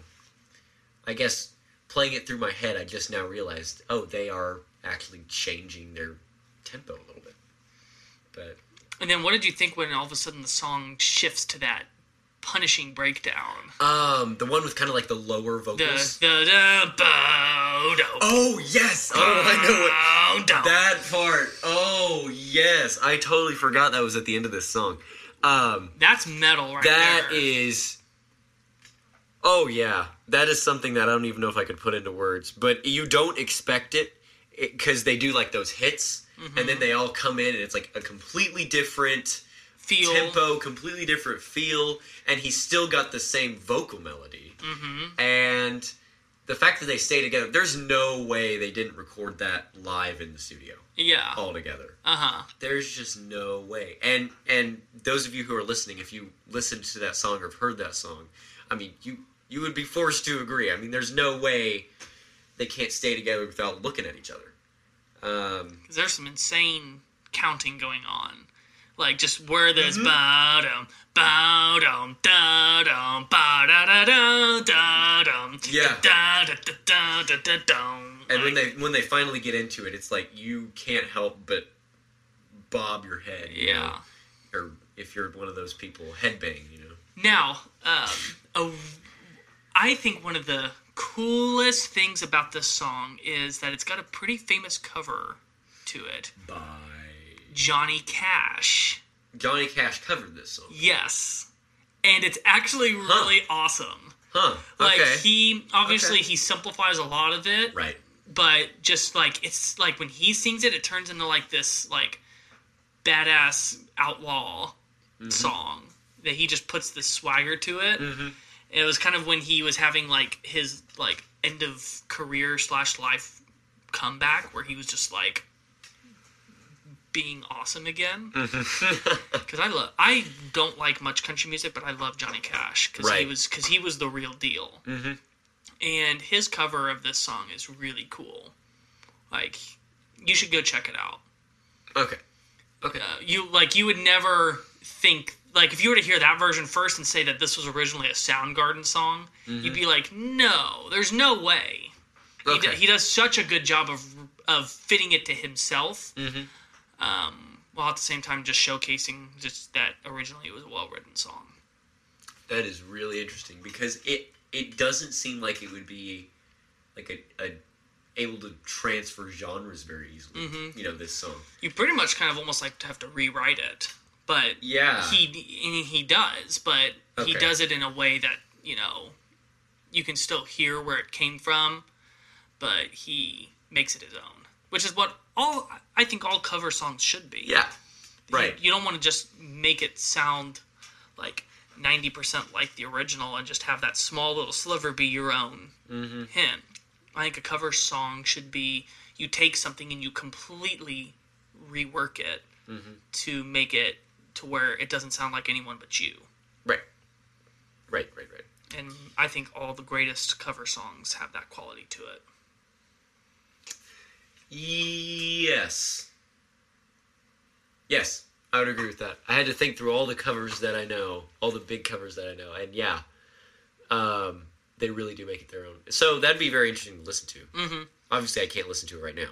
I guess playing it through my head, I just now realized, oh, they are actually changing their tempo a little bit. But And then what did you think when all of a sudden the song shifts to that punishing breakdown? um, the one with kind of like the lower vocals. the bow do oh yes! Oh, I know do. That part. Oh yes, I totally forgot that was at the end of this song. Um, That's metal right that there. is. Oh yeah, that is something that I don't even know if I could put into words. But you don't expect it because they do like those hits, and then they all come in, and it's like a completely different feel. tempo, completely different feel, and he's still got the same vocal melody. Mm-hmm. And the fact that they stay together, there's no way they didn't record that live in the studio Yeah. all together. Uh huh. There's just no way. And and those of you who are listening, if you listened to that song or have heard that song, I mean, you you would be forced to agree. I mean, there's no way they can't stay together without looking at each other. Um, there's some insane counting going on. Like just where there's Mm-hmm. ba dum ba dum da dum ba da da da da dum Yeah. da da da da da da dum. and when they when they finally get into it, it's like you can't help but bob your head. you yeah. know? Or if you're one of those people, headbang. You know. Now, um, a, I think one of the coolest things about this song is that it's got a pretty famous cover to it. By Johnny Cash. Johnny Cash covered this song. Yes. And it's actually really awesome. Huh. Like okay. he obviously Okay. he simplifies a lot of it, right. but just like it's like when he sings it, it turns into like this like badass outlaw Mm-hmm. song that he just puts this swagger to it. Mm-hmm. It was kind of when he was having like his like end of career slash life comeback, where he was just like being awesome again. Mm-hmm. Because I love, I don't like much country music, but I love Johnny Cash because he was because he was the real deal. Mm-hmm. And his cover of this song is really cool. Like, you should go check it out. Okay. Okay. Uh, you like you would never think like if you were to hear that version first and say that this was originally a Soundgarden song, you'd be like, no, there's no way. He, do- Okay. he does such a good job of of fitting it to himself, um, while at the same time just showcasing just that originally it was a well written song. That is really interesting because it it doesn't seem like it would be like a, a able to transfer genres very easily. Mm-hmm. You know, this song. You pretty much kind of almost like to have to rewrite it, but Yeah. he he does, but he does it in a way that you know you can still hear where it came from, but he makes it his own, which is what all I think all cover songs should be. Yeah. Right. You, you don't want to just make it sound like ninety percent like the original and just have that small little sliver be your own Mm-hmm. hint. I think a cover song should be you take something and you completely rework it Mm-hmm. to make it to where it doesn't sound like anyone but you. Right. Right. Right. Right. And I think all the greatest cover songs have that quality to it. Yes. Yes, I would agree with that. I had to think through all the covers that I know, all the big covers that I know, and yeah, um, they really do make it their own. So that'd be very interesting to listen to. Mm-hmm. Obviously, I can't listen to it right now,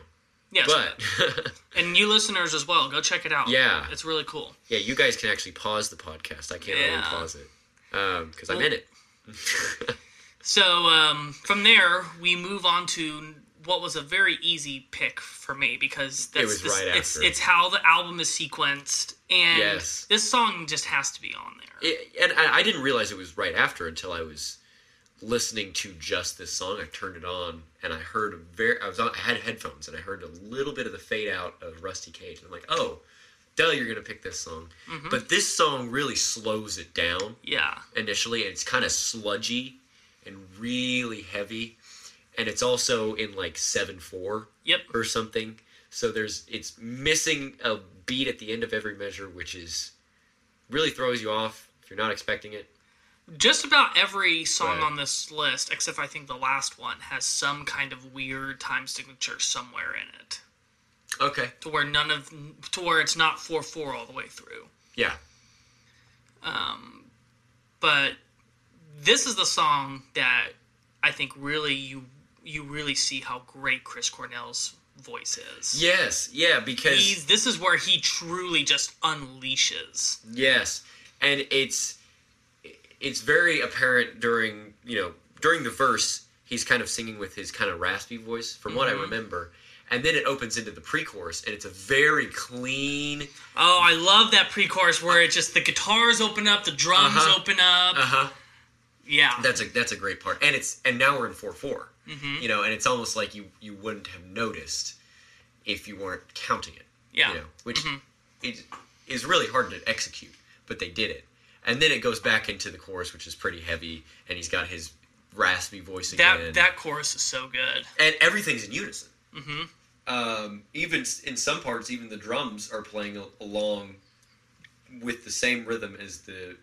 Yes. but and you listeners as well, go check it out. Yeah. It's really cool. yeah, you guys can actually pause the podcast. I can't really pause it because I'm in it. So um, from there, we move on to what was a very easy pick for me because that's was this- right it's after. it's how the album is sequenced, and Yes. this song just has to be on there. It, and I, I didn't realize it was right after until I was listening to just this song. I turned it on and I heard a very. I was on. I had headphones and I heard a little bit of the fade out of Rusty Cage. And I'm like, oh, duh, you're gonna pick this song. Mm-hmm. But this song really slows it down yeah, initially, and it's kind of sludgy and really heavy, and it's also in like seven four yep, or something. So there's it's missing a beat at the end of every measure, which is really throws you off if you're not expecting it. just about every song Right. on this list, except I think the last one, has some kind of weird time signature somewhere in it, Okay. to where none of to where it's not four four all the way through. Yeah. Um, but this is the song that I think really you you really see how great Chris Cornell's voice is. Yes. Yeah. Because He's this is where he truly just unleashes. yes, and it's it's very apparent during you know during the verse he's kind of singing with his kind of raspy voice from what I remember. And then it opens into the pre-chorus, and it's a very clean. Oh, I love that pre-chorus where it just the guitars open up, the drums Uh-huh. open up. Uh huh. Yeah. That's a that's a great part, and it's and now we're in four You know, and it's almost like you you wouldn't have noticed if you weren't counting it. yeah. You know, which is is really hard to execute, but they did it. And then it goes back into the chorus, which is pretty heavy, and he's got his raspy voice that again. that chorus is so good. and everything's in unison. Mm-hmm. Um, even in some parts, even the drums are playing along with the same rhythm as the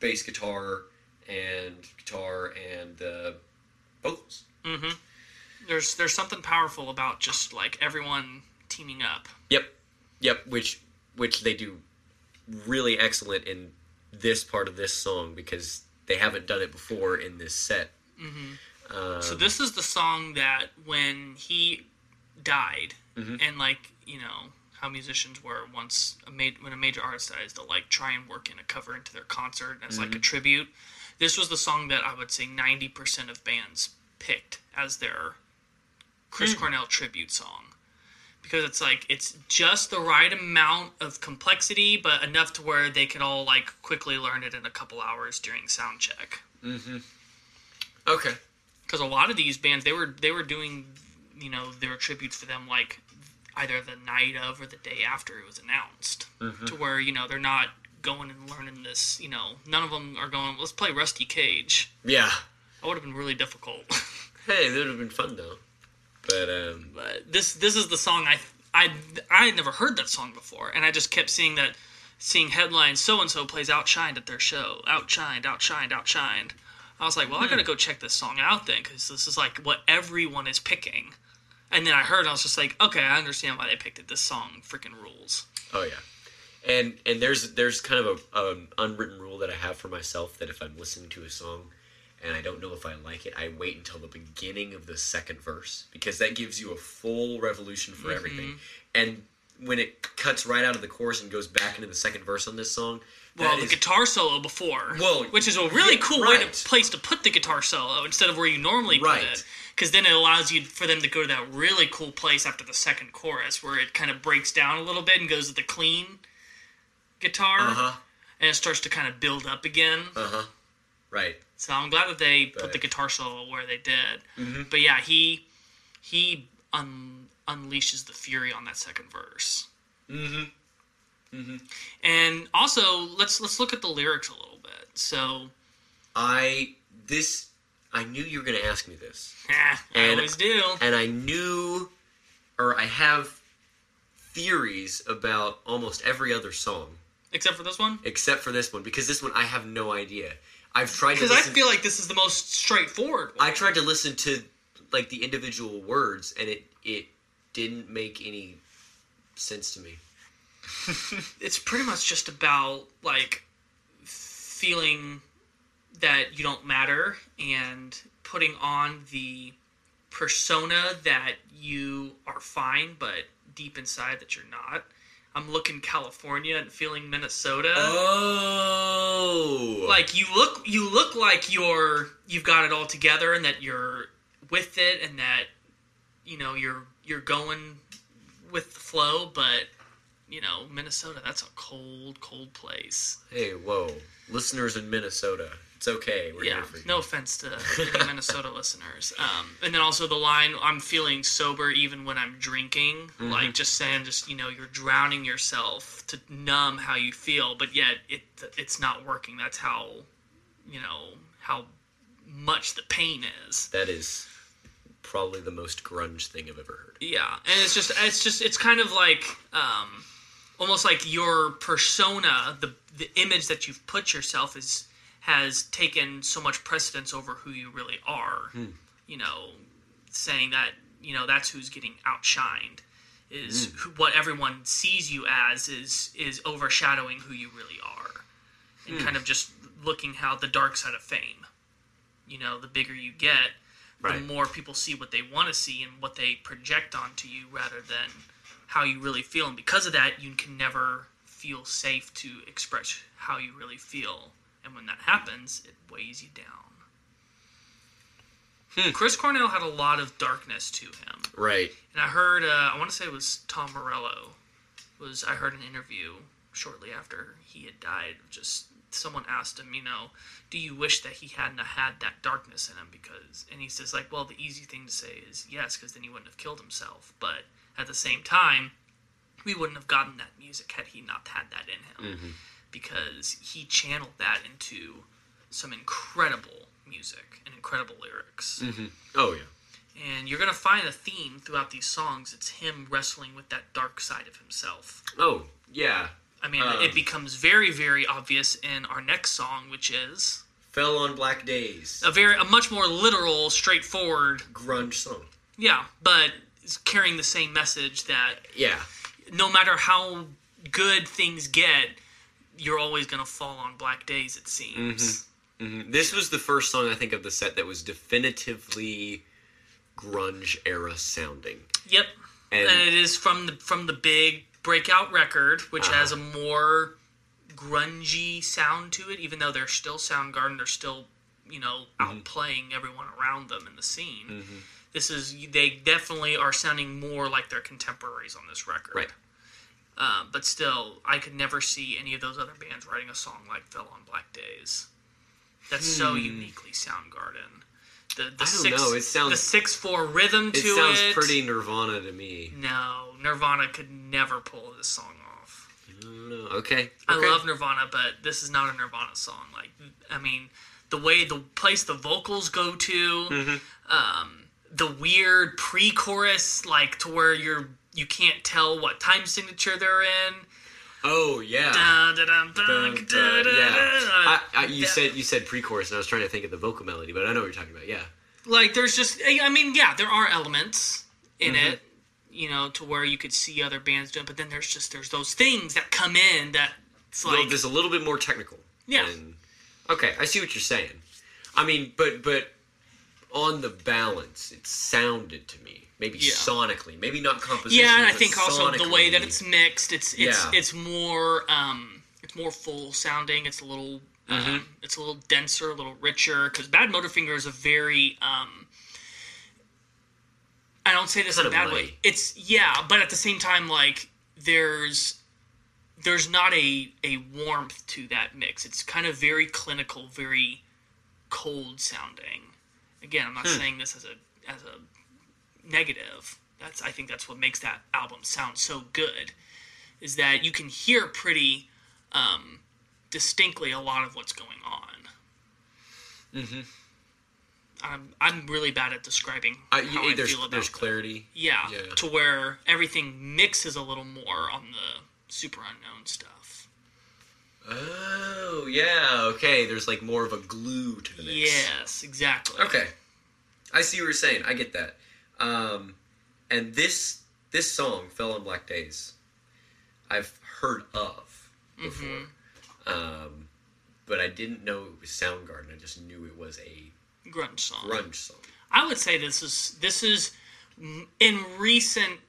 bass guitar and guitar and the vocals. There's there's something powerful about just like everyone teaming up. Yep, yep. Which which they do really excellent in this part of this song because they haven't done it before in this set. Um, So this is the song that when he died, Mm-hmm. and like you know how musicians were once a when a major artist dies, they'll like try and work in a cover into their concert as Mm-hmm. like a tribute. This was the song that I would say ninety percent of bands picked as their Chris Hmm. Cornell tribute song. Because it's like it's just the right amount of complexity, but enough to where they can all like quickly learn it in a couple hours during sound check okay. because a lot of these bands they were they were doing you know their tributes for them like either the night of or the day after it was announced to where you know they're not going and learning this you know none of them are going let's play rusty cage Yeah. That would have been really difficult. Hey, that would have been fun though. But um, but this this is the song i i i had never heard that song before and i just kept seeing that seeing headlines so and so plays outshined at their show. Outshined outshined outshined i was like well i gotta go check this song out then because this is like what everyone is picking. And then i heard and i was just like okay i understand why they picked it. This song freaking rules. Oh yeah, and and there's there's kind of a um, unwritten rule that I have for myself that if I'm listening to a song and I don't know if I like it, I wait until the beginning of the second verse because that gives you a full revolution for everything. And when it cuts right out of the chorus and goes back into the second verse on this song, well the is- guitar solo before. Well, which is a really yeah, cool way to place to put the guitar solo instead of where you normally put it. Because then it allows you for them to go to that really cool place after the second chorus where it kind of breaks down a little bit and goes to the clean guitar, Uh huh. and it starts to kind of build up again. Uh huh. Right. So I'm glad that they put the guitar solo where they did. Mm-hmm. But yeah, he he un, unleashes the fury on that second verse. Mm-hmm. Mm-hmm. And also, let's let's look at the lyrics a little bit. So, I this I knew you were going to ask me this, I And- always do. and I knew, or I have theories about almost every other song Except for this one, except for this one because this one I have no idea. I've tried to because I feel like this is the most straightforward. One. I tried to listen to like the individual words, and it it didn't make any sense to me. It's pretty much just about like feeling that you don't matter and putting on the persona that you are fine, but deep inside that you're not. I'm looking California and feeling Minnesota. Oh, like you look you look like you're you've got it all together and that you're with it and that you know you're you're going with the flow but you know minnesota that's a cold cold place. Hey, whoa, listeners in Minnesota, it's okay. We're yeah here for you. no offense to any minnesota listeners um, and then also the line i'm feeling sober even when i'm drinking Mm-hmm. like just saying just you know you're drowning yourself to numb how you feel but yet it it's not working that's how you know how much the pain is That is probably the most grunge thing I've ever heard. yeah and it's just it's just it's kind of like um almost like your persona the the image that you've put yourself is has taken so much precedence over who you really are hmm. you know saying that you know that's who's getting outshined is hmm. who, what everyone sees you as is is overshadowing who you really are and hmm. kind of just looking how the dark side of fame you know the bigger you get Right. the more people see what they want to see and what they project onto you rather than how you really feel. And because of that you can never feel safe to express how you really feel and when that happens it weighs you down chris cornell had a lot of darkness to him Right. and I heard, uh, I want to say it was Tom Morello, was I heard an interview shortly after he had died. Just someone asked him, you know, do you wish that he hadn't had that darkness in him? Because, and he says like, well, the easy thing to say is yes, because then he wouldn't have killed himself. But at the same time, we wouldn't have gotten that music had he not had that in him, because he channeled that into some incredible music and incredible lyrics Oh yeah. and you're gonna find a theme throughout these songs. It's him wrestling with that dark side of himself. Oh yeah. I mean, Um. it becomes very, very obvious in our next song, which is Fell on Black Days. a very, a much more literal, straightforward, Grunge song. yeah, but carrying the same message that Yeah. no matter how good things get, you're always gonna fall on black days. It seems. Mhm. This was the first song I think of the set that was definitively grunge era sounding. Yep, And- and, it is from the from the big breakout record, which Uh-huh. has a more grungy sound to it. Even though they're still Soundgarden, they're still you know Mm-hmm. outplaying everyone around them in the scene. This is they definitely are sounding more like their contemporaries on this record. Right. Uh, but still, I could never see any of those other bands writing a song like "Fell on Black Days." That's so uniquely Soundgarden. The the Hmm. I don't six know, it sounds- the six four rhythm to It it. sounds pretty Nirvana to me. No, Nirvana could never pull this song off. I don't. Okay. I okay. love Nirvana, but this is not a Nirvana song. Like, I mean, the way the place the vocals go to, Mm-hmm. um, the weird pre-chorus, like to where you're you can't tell what time signature they're in. Oh yeah. Dun, dun, yeah. I. I, you said you said pre-chorus, and I was trying to think of the vocal melody, but I know what you're talking about. Yeah. like there's just I mean, yeah, there are elements in Mm-hmm. it, you know, to where you could see other bands doing, but then there's just there's those things that come in that it's Well, like there's a little bit more technical. Yeah. And, okay, I see what you're saying. I mean, but but on the balance, it sounded to me maybe Yeah. sonically, maybe not composition. Yeah, and I think also the way that it's mixed, it's it's Yeah. it's more um it's more full sounding. It's a little um, it's a little denser, a little richer. Because Bad Motorfinger is a very um, I don't say this in a bad way. It's yeah, but at the same time, like there's there's not a a warmth to that mix. It's kind of very clinical, very cold sounding. Again, I'm not saying this as a as a negative. That's I think that's what makes that album sound so good. Is that you can hear pretty um, distinctly a lot of what's going on. Mm-hmm. I'm I'm really bad at describing Uh, how I feel about there's clarity. Yeah, Yeah. to where everything mixes a little more on the Superunknown stuff. Oh yeah, okay. There's like more of a glue to the mix. Yes, exactly. Okay, I see what you're saying. I get that. Um, and this this song, "Fell on Black Days," I've heard of before, Mm-hmm. um, but I didn't know it was Soundgarden. I just knew it was a Grunge song. grunge song. I would say this is this is in recent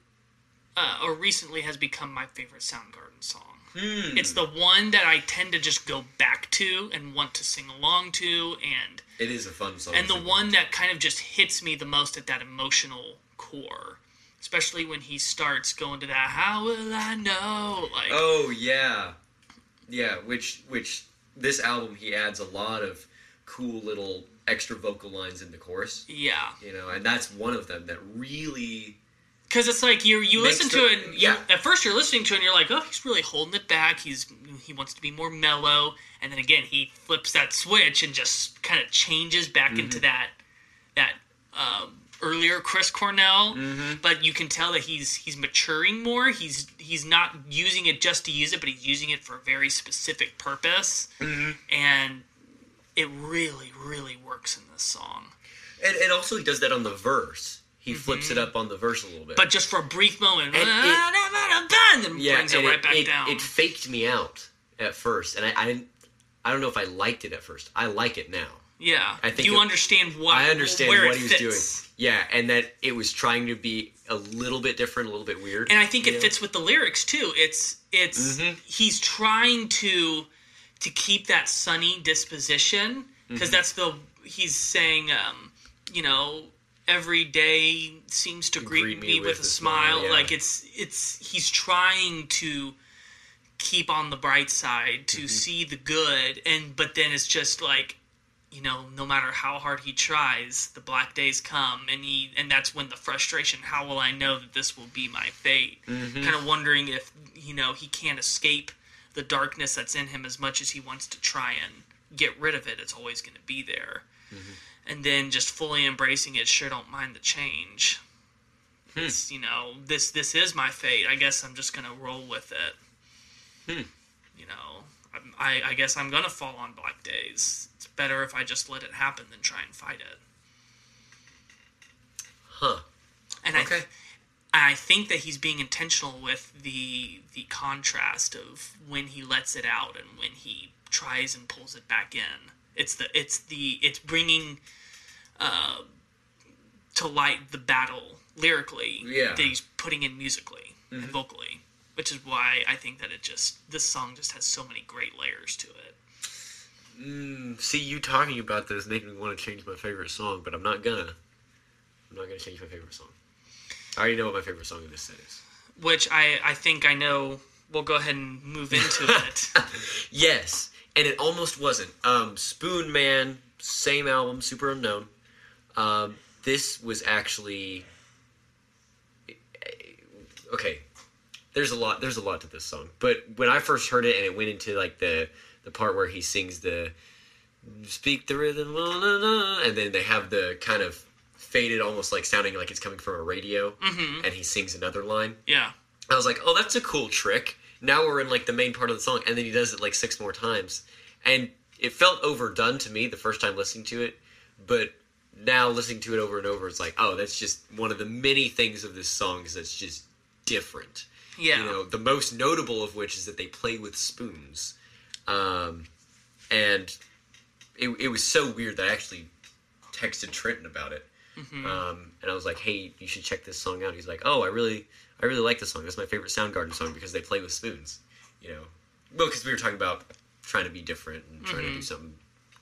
uh, or recently has become my favorite Soundgarden song. Hmm. It's the one that I tend to just go back to and want to sing along to, and It is a fun song. and the one that kind of just hits me the most at that emotional core, especially when he starts going to that "How will I know?" like Oh yeah, yeah. Which which this album he adds a lot of cool little extra vocal lines in the chorus. yeah, You know, and that's one of them that really because it's like you you listen the- to it. You, yeah. At first, you're listening to it, and you're like, oh, he's really holding it back. He's he wants to be more mellow, and then again, he flips that switch and just kind of changes back Mm-hmm. into that that um, earlier Chris Cornell. Mm-hmm. But you can tell that he's he's maturing more. He's he's not using it just to use it, but he's using it for a very specific purpose, Mm-hmm. and it really really works in this song. and, and also he does that on the verse. He flips it up on the verse a little bit. But just for a brief moment, And and then yeah, brings it and right back it, down. It faked me out at first, and I, I didn't. I don't know if I liked it at first. I like it now. Yeah. I think you it- understand what I understand what he was fits. doing. Yeah, and that it was trying to be a little bit different, a little bit weird. And I think it know? fits with the lyrics too. It's it's Mm-hmm. he's trying to to keep that sunny disposition because Mm-hmm. that's the he's saying um you know every day seems to greet, me, with, a smile, yeah. like it's it's he's trying to keep on the bright side to Mm-hmm. see the good and but then it's just like you know no matter how hard he tries the black days come and he and that's when the frustration how will i know that this will be my fate? Kind of wondering if you know he can't escape the darkness that's in him as much as he wants to try and get rid of it. It's always going to be there and then just fully embracing it sure don't mind the change. Hmm. It's you know this this is my fate. I guess i'm just going to roll with it. Hmm. You know I, I guess i'm going to fall on black days. It's better if i just let it happen than try and fight it. Huh? and Okay. I, I think that he's being intentional with the the contrast of when he lets it out and when he tries and pulls it back in. It's the it's the it's bringing uh, to light the battle lyrically Yeah. that he's putting in musically and vocally, which is why I think that it just this song just has so many great layers to it. See, you talking about this making me want to change my favorite song, but I'm not gonna. I'm not gonna change my favorite song. I already know what my favorite song in this set is. Which I I think I know. We'll go ahead and move into it. Yes, and it almost wasn't. Um, Spoonman, same album, Superunknown. Um, this was actually okay. There's a lot. There's a lot to this song, but when I first heard it and it went into like the the part where he sings the "Speak the rhythm," la, la, la, and then they have the kind of faded, almost like sounding like it's coming from a radio, and he sings another line. yeah. I was like, oh, that's a cool trick. Now we're in like the main part of the song, and then he does it like six more times, and it felt overdone to me the first time listening to it, but now listening to it over and over, it's like, oh, that's just one of the many things of this song is that's just different. Yeah. You know, the most notable of which is that they play with spoons, um, and it, it was so weird that I actually texted Trenton about it. Um, and I was like, "Hey, you should check this song out." He's like, "Oh, I really, I really like this song. That's my favorite Soundgarden song because they play with spoons." You know, well, because we were talking about trying to be different and trying Mm-hmm. to do something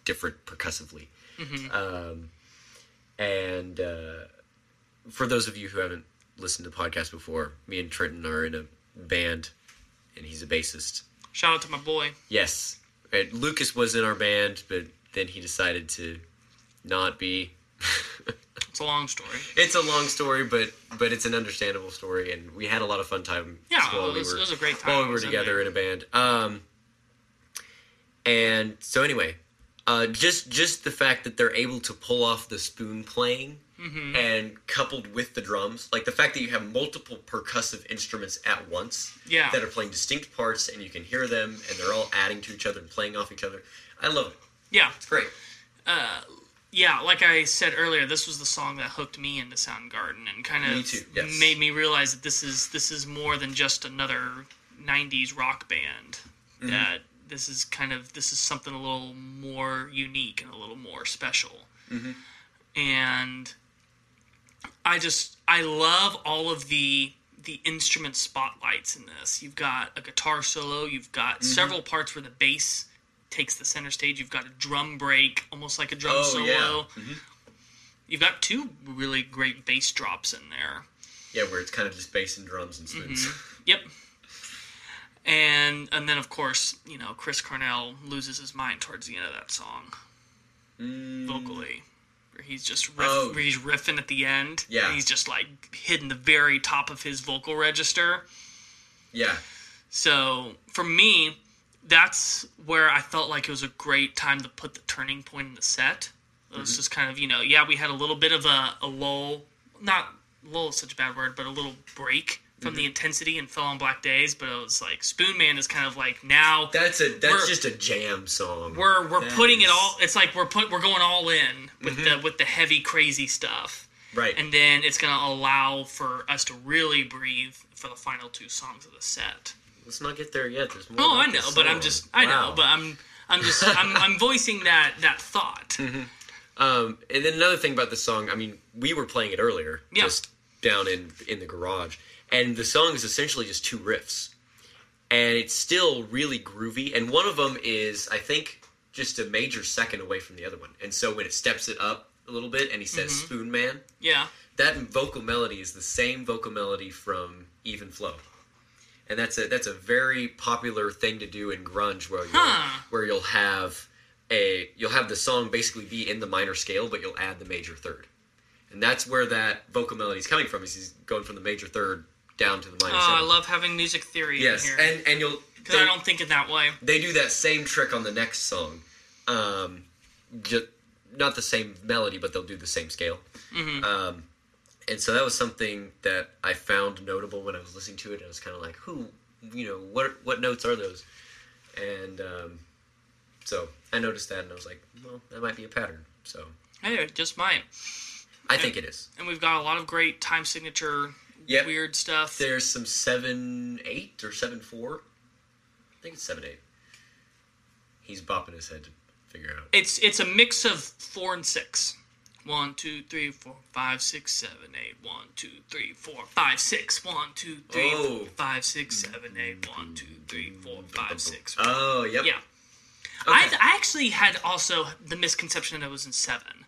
different percussively. Um, and uh, for those of you who haven't listened to the podcast before, me and Trenton are in a band, and he's a bassist. Shout out to my boy. Yes, and Lucas was in our band, but then he decided to not be. It's a long story. it's a long story, but but it's an understandable story, and we had a lot of fun time. Yeah, while it was- we were, it was a great time while we were together in a band. Um, and so anyway, uh, just just the fact that they're able to pull off the spoon playing. Mm-hmm. And coupled with the drums, like the fact that you have multiple percussive instruments at once, Yeah. that are playing distinct parts, and you can hear them, and they're all adding to each other and playing off each other. I love it. Yeah, It's great. Yeah. Like I said earlier, this was the song that hooked me into Soundgarden and kind of Me too, yes. made me realize that this is this is more than just another '90s rock band. Mm-hmm. That this is kind of this is something a little more unique and a little more special. Mm-hmm. And I just I love all of the the instrument spotlights in this. You've got a guitar solo, you've got Mm-hmm. several parts where the bass takes the center stage. You've got a drum break, almost like a drum Oh, solo. yeah. Mm-hmm. You've got two really great bass drops in there. Yeah, where it's kind of just bass and drums and spoons. Yep. And and then of course, you know, Chris Cornell loses his mind towards the end of that song. Vocally. Where he's just riff, Oh. where he's riffing at the end. Yeah. He's just like hitting the very top of his vocal register. Yeah. So for me, that's where I felt like it was a great time to put the turning point in the set. It was mm-hmm. just kind of, you know, yeah, we had a little bit of a, a lull, not lull is such a bad word, but a little break from the mm-hmm. intensity and Fell on Black Days. But it was like Spoonman is kind of like now That's a that's just a jam song. we're we're That putting it all. It's like we're put we're going all in with the mm-hmm. with the heavy crazy stuff, right. and then it's gonna allow for us to really breathe for the final two songs of the set. Let's not get there yet. There's more. Oh, I know, but I'm just I Wow. know, but I'm I'm just I'm, I'm voicing that that thought. Um, and then another thing about the song, I mean, we were playing it earlier, Yeah. just down in in the garage, and the song is essentially just two riffs, and it's still really groovy. And one of them is, I think, just a major second away from the other one. And so when it steps it up a little bit, and he says Mm-hmm. "Spoonman," Yeah, that vocal melody is the same vocal melody from Even Flow. And that's a that's a very popular thing to do in grunge where you'll, Huh. where you'll have a you'll have the song basically be in the minor scale but you'll add the major third. And that's where that vocal melody is coming from is he's going from the major third down to the minor oh, I love having music theory Yes, in here and and you'll because I don't think it that way. they do that same trick on the next song. Um, just not the same melody, but they'll do the same scale. Um, and so that was something that I found notable when I was listening to it. I was kind of like, "Who, you know, what what notes are those?" And um, so I noticed that, and I was like, "Well, that might be a pattern." So Hey, it just might. I think it is. And we've got a lot of great time signature Yep. weird stuff. There's some seven eight or seven four. I think it's seven eight. He's bopping his head to figure out. It's it's a mix of four and six. One, two, three, four, five, six, seven, eight. One, two, three, four, five, six. One, two, three, oh. four, Oh. five, six, seven, eight. One, two, three, four, five, six. Oh, yep. Yeah. I, I actually had also the misconception that it was in seven.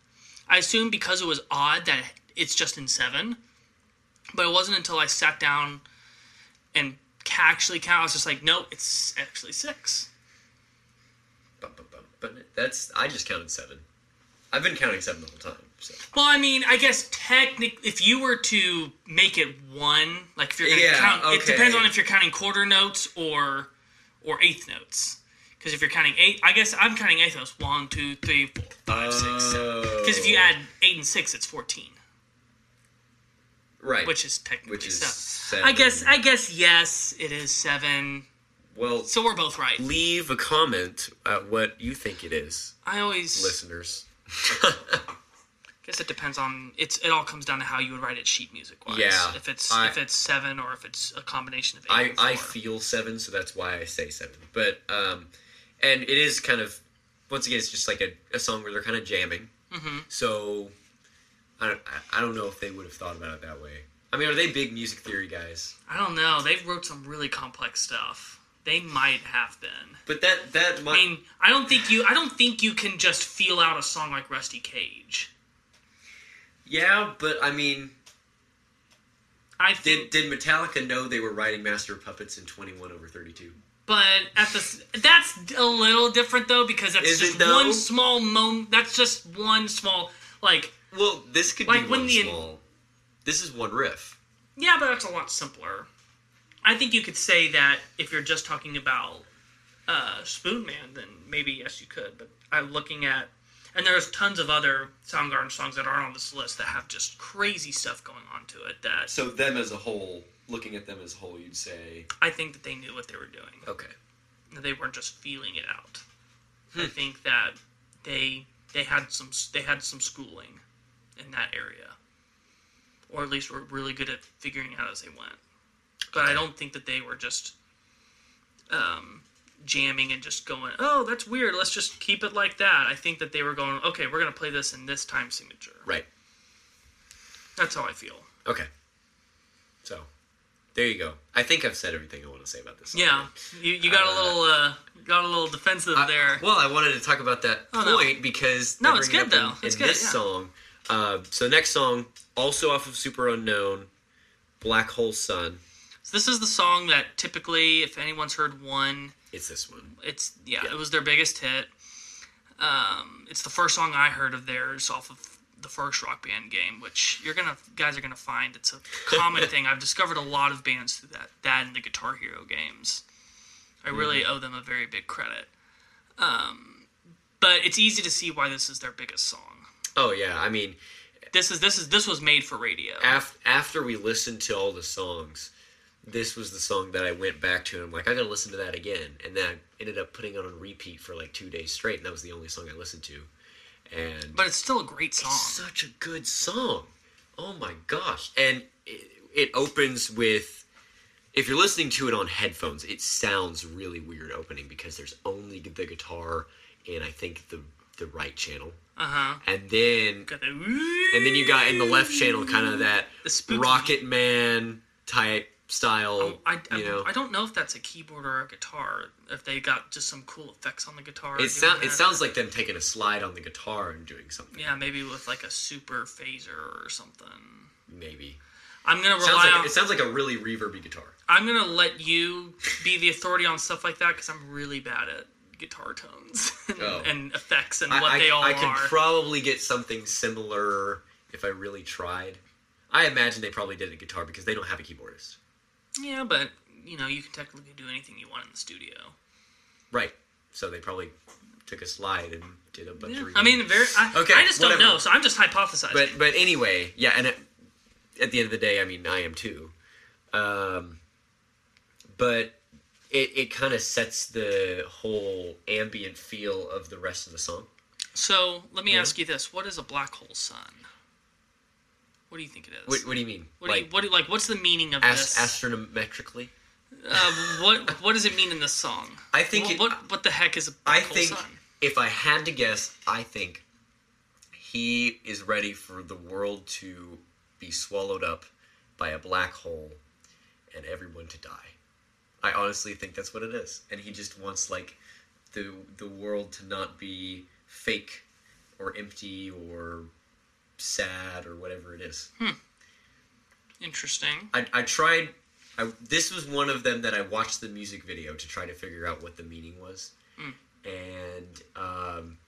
I assumed because it was odd that it's just in seven, but it wasn't until I sat down and actually count. I was just like, no, it's actually six. Bum, bum, bum. But that's I just counted seven. I've been counting seven the whole time. So Well, I mean, I guess technically, if you were to make it one, like if you're going to Yeah, count, it depends on if you're counting quarter notes or or eighth notes. Because if you're counting eight, I guess I'm counting eighth notes. One, two, three, four, five, six, seven. Because if you Oh. add eight and six, it's fourteen, right, which is technically which is seven. seven. I guess. I guess yes, it is seven. well, So we're both right. leave a comment at what you think it is, I always listeners. guess it depends on it's. It all comes down to how you would write it sheet music wise. Yeah, If it's I- if it's seven or if it's a combination of eight. I I feel seven, so that's why I say seven. But um, and it is kind of once again, it's just like a, a song where they're kind of jamming. Mm-hmm. So I don't I don't know if they would have thought about it that way. I mean, are they big music theory guys? I don't know. They've wrote some really complex stuff, They might have been. But that that I mean, I don't think you. I don't think you can just feel out a song like Rusty Cage. Yeah, but I mean, I think, did did Metallica know they were writing Master of Puppets in Twenty One over Thirty Two? but at the that's a little different though because that's Is just one small moment. That's just one small like Well, this could Like be when one the- small. This is one riff. yeah, but that's a lot simpler. I think you could say that if you're just talking about uh, Spoonman, then maybe yes, you could. But I'm looking at, and there's tons of other Soundgarden songs that aren't on this list that have just crazy stuff going on to it. That So them as a whole, looking at them as a whole, you'd say I think that they knew what they were doing. okay. they weren't just feeling it out. Hmm. I think that they they had some they had some schooling in that area, or at least were really good at figuring out as they went. But I don't think that they were just um, jamming and just going, "Oh, that's weird. Let's just keep it like that." I think that they were going, "Okay, we're gonna play this in this time signature." Right. That's how I feel. Okay. So, there you go. I think I've said everything I want to say about this. song. Yeah, you, you got a little uh, got a little defensive I- there. well, I wanted to talk about that Oh, no. point because No, it's it good, up in- though. It's in good, this yeah. song. Uh, so next song, also off of Superunknown, Black Hole Sun. So this is the song that typically, if anyone's heard one, It's this one. it's yeah, Yeah. it was their biggest hit. Um, it's the first song I heard of theirs off of the first Rock Band game, which you're gonna guys are gonna find. It's a common thing. I've discovered a lot of bands through that. That and the Guitar Hero games. I really owe them a very big credit. Um, but it's easy to see why this is their biggest song. Oh yeah, I mean, This is this is this was made for radio. af- after we listened to all the songs, this was the song that I went back to, and I'm like, I gotta listen to that again. And then I ended up putting it on repeat for like two days straight, and that was the only song I listened to. And But it's still a great song. It's such a good song. Oh my gosh. And it, it opens with if you're listening to it on headphones, it sounds really weird opening because there's only the guitar in I think the the right channel. Uh huh. And then and then you got in the left channel kind of that The Rocket Man type style, oh, I, I, you know. I don't know if that's a keyboard or a guitar. If they got just some cool effects on the guitar. it sounds it sounds like them taking a slide on the guitar and doing something. Yeah, maybe with like a super phaser or something. Maybe. I'm gonna rely like, on. it sounds like a really reverby guitar. I'm gonna let you be the authority on stuff like that because I'm really bad at guitar tones and, Oh. and effects and I, what I, they all I could probably get something similar if I really tried. I imagine they probably did a guitar because they don't have a keyboardist. Yeah, but you know you can technically do anything you want in the studio. Right. So they probably took a slide and did a bunch Yeah. of I mean, very. I, Okay, I just whatever. don't know, so I'm just hypothesizing. But but anyway, yeah, and at, at the end of the day, I mean, I am too. Um, but it it kind of sets the whole ambient feel of the rest of the song. so let me Yeah. ask you this: What is a black hole sun? What do you think it is? What, what do you mean? What do you, like what do, like what's the meaning of ast- this? astronometrically? Uh, what what does it mean in this song? I think what, it- what what the heck is a I black hole think sun? if I had to guess, I think he is ready for the world to be swallowed up by a black hole and everyone to die. I honestly think that's what it is, and he just wants like the the world to not be fake or empty or sad or whatever it is. Hmm. Interesting. I, I tried. I, this was one of them that I watched the music video to try to figure out what the meaning was, and um,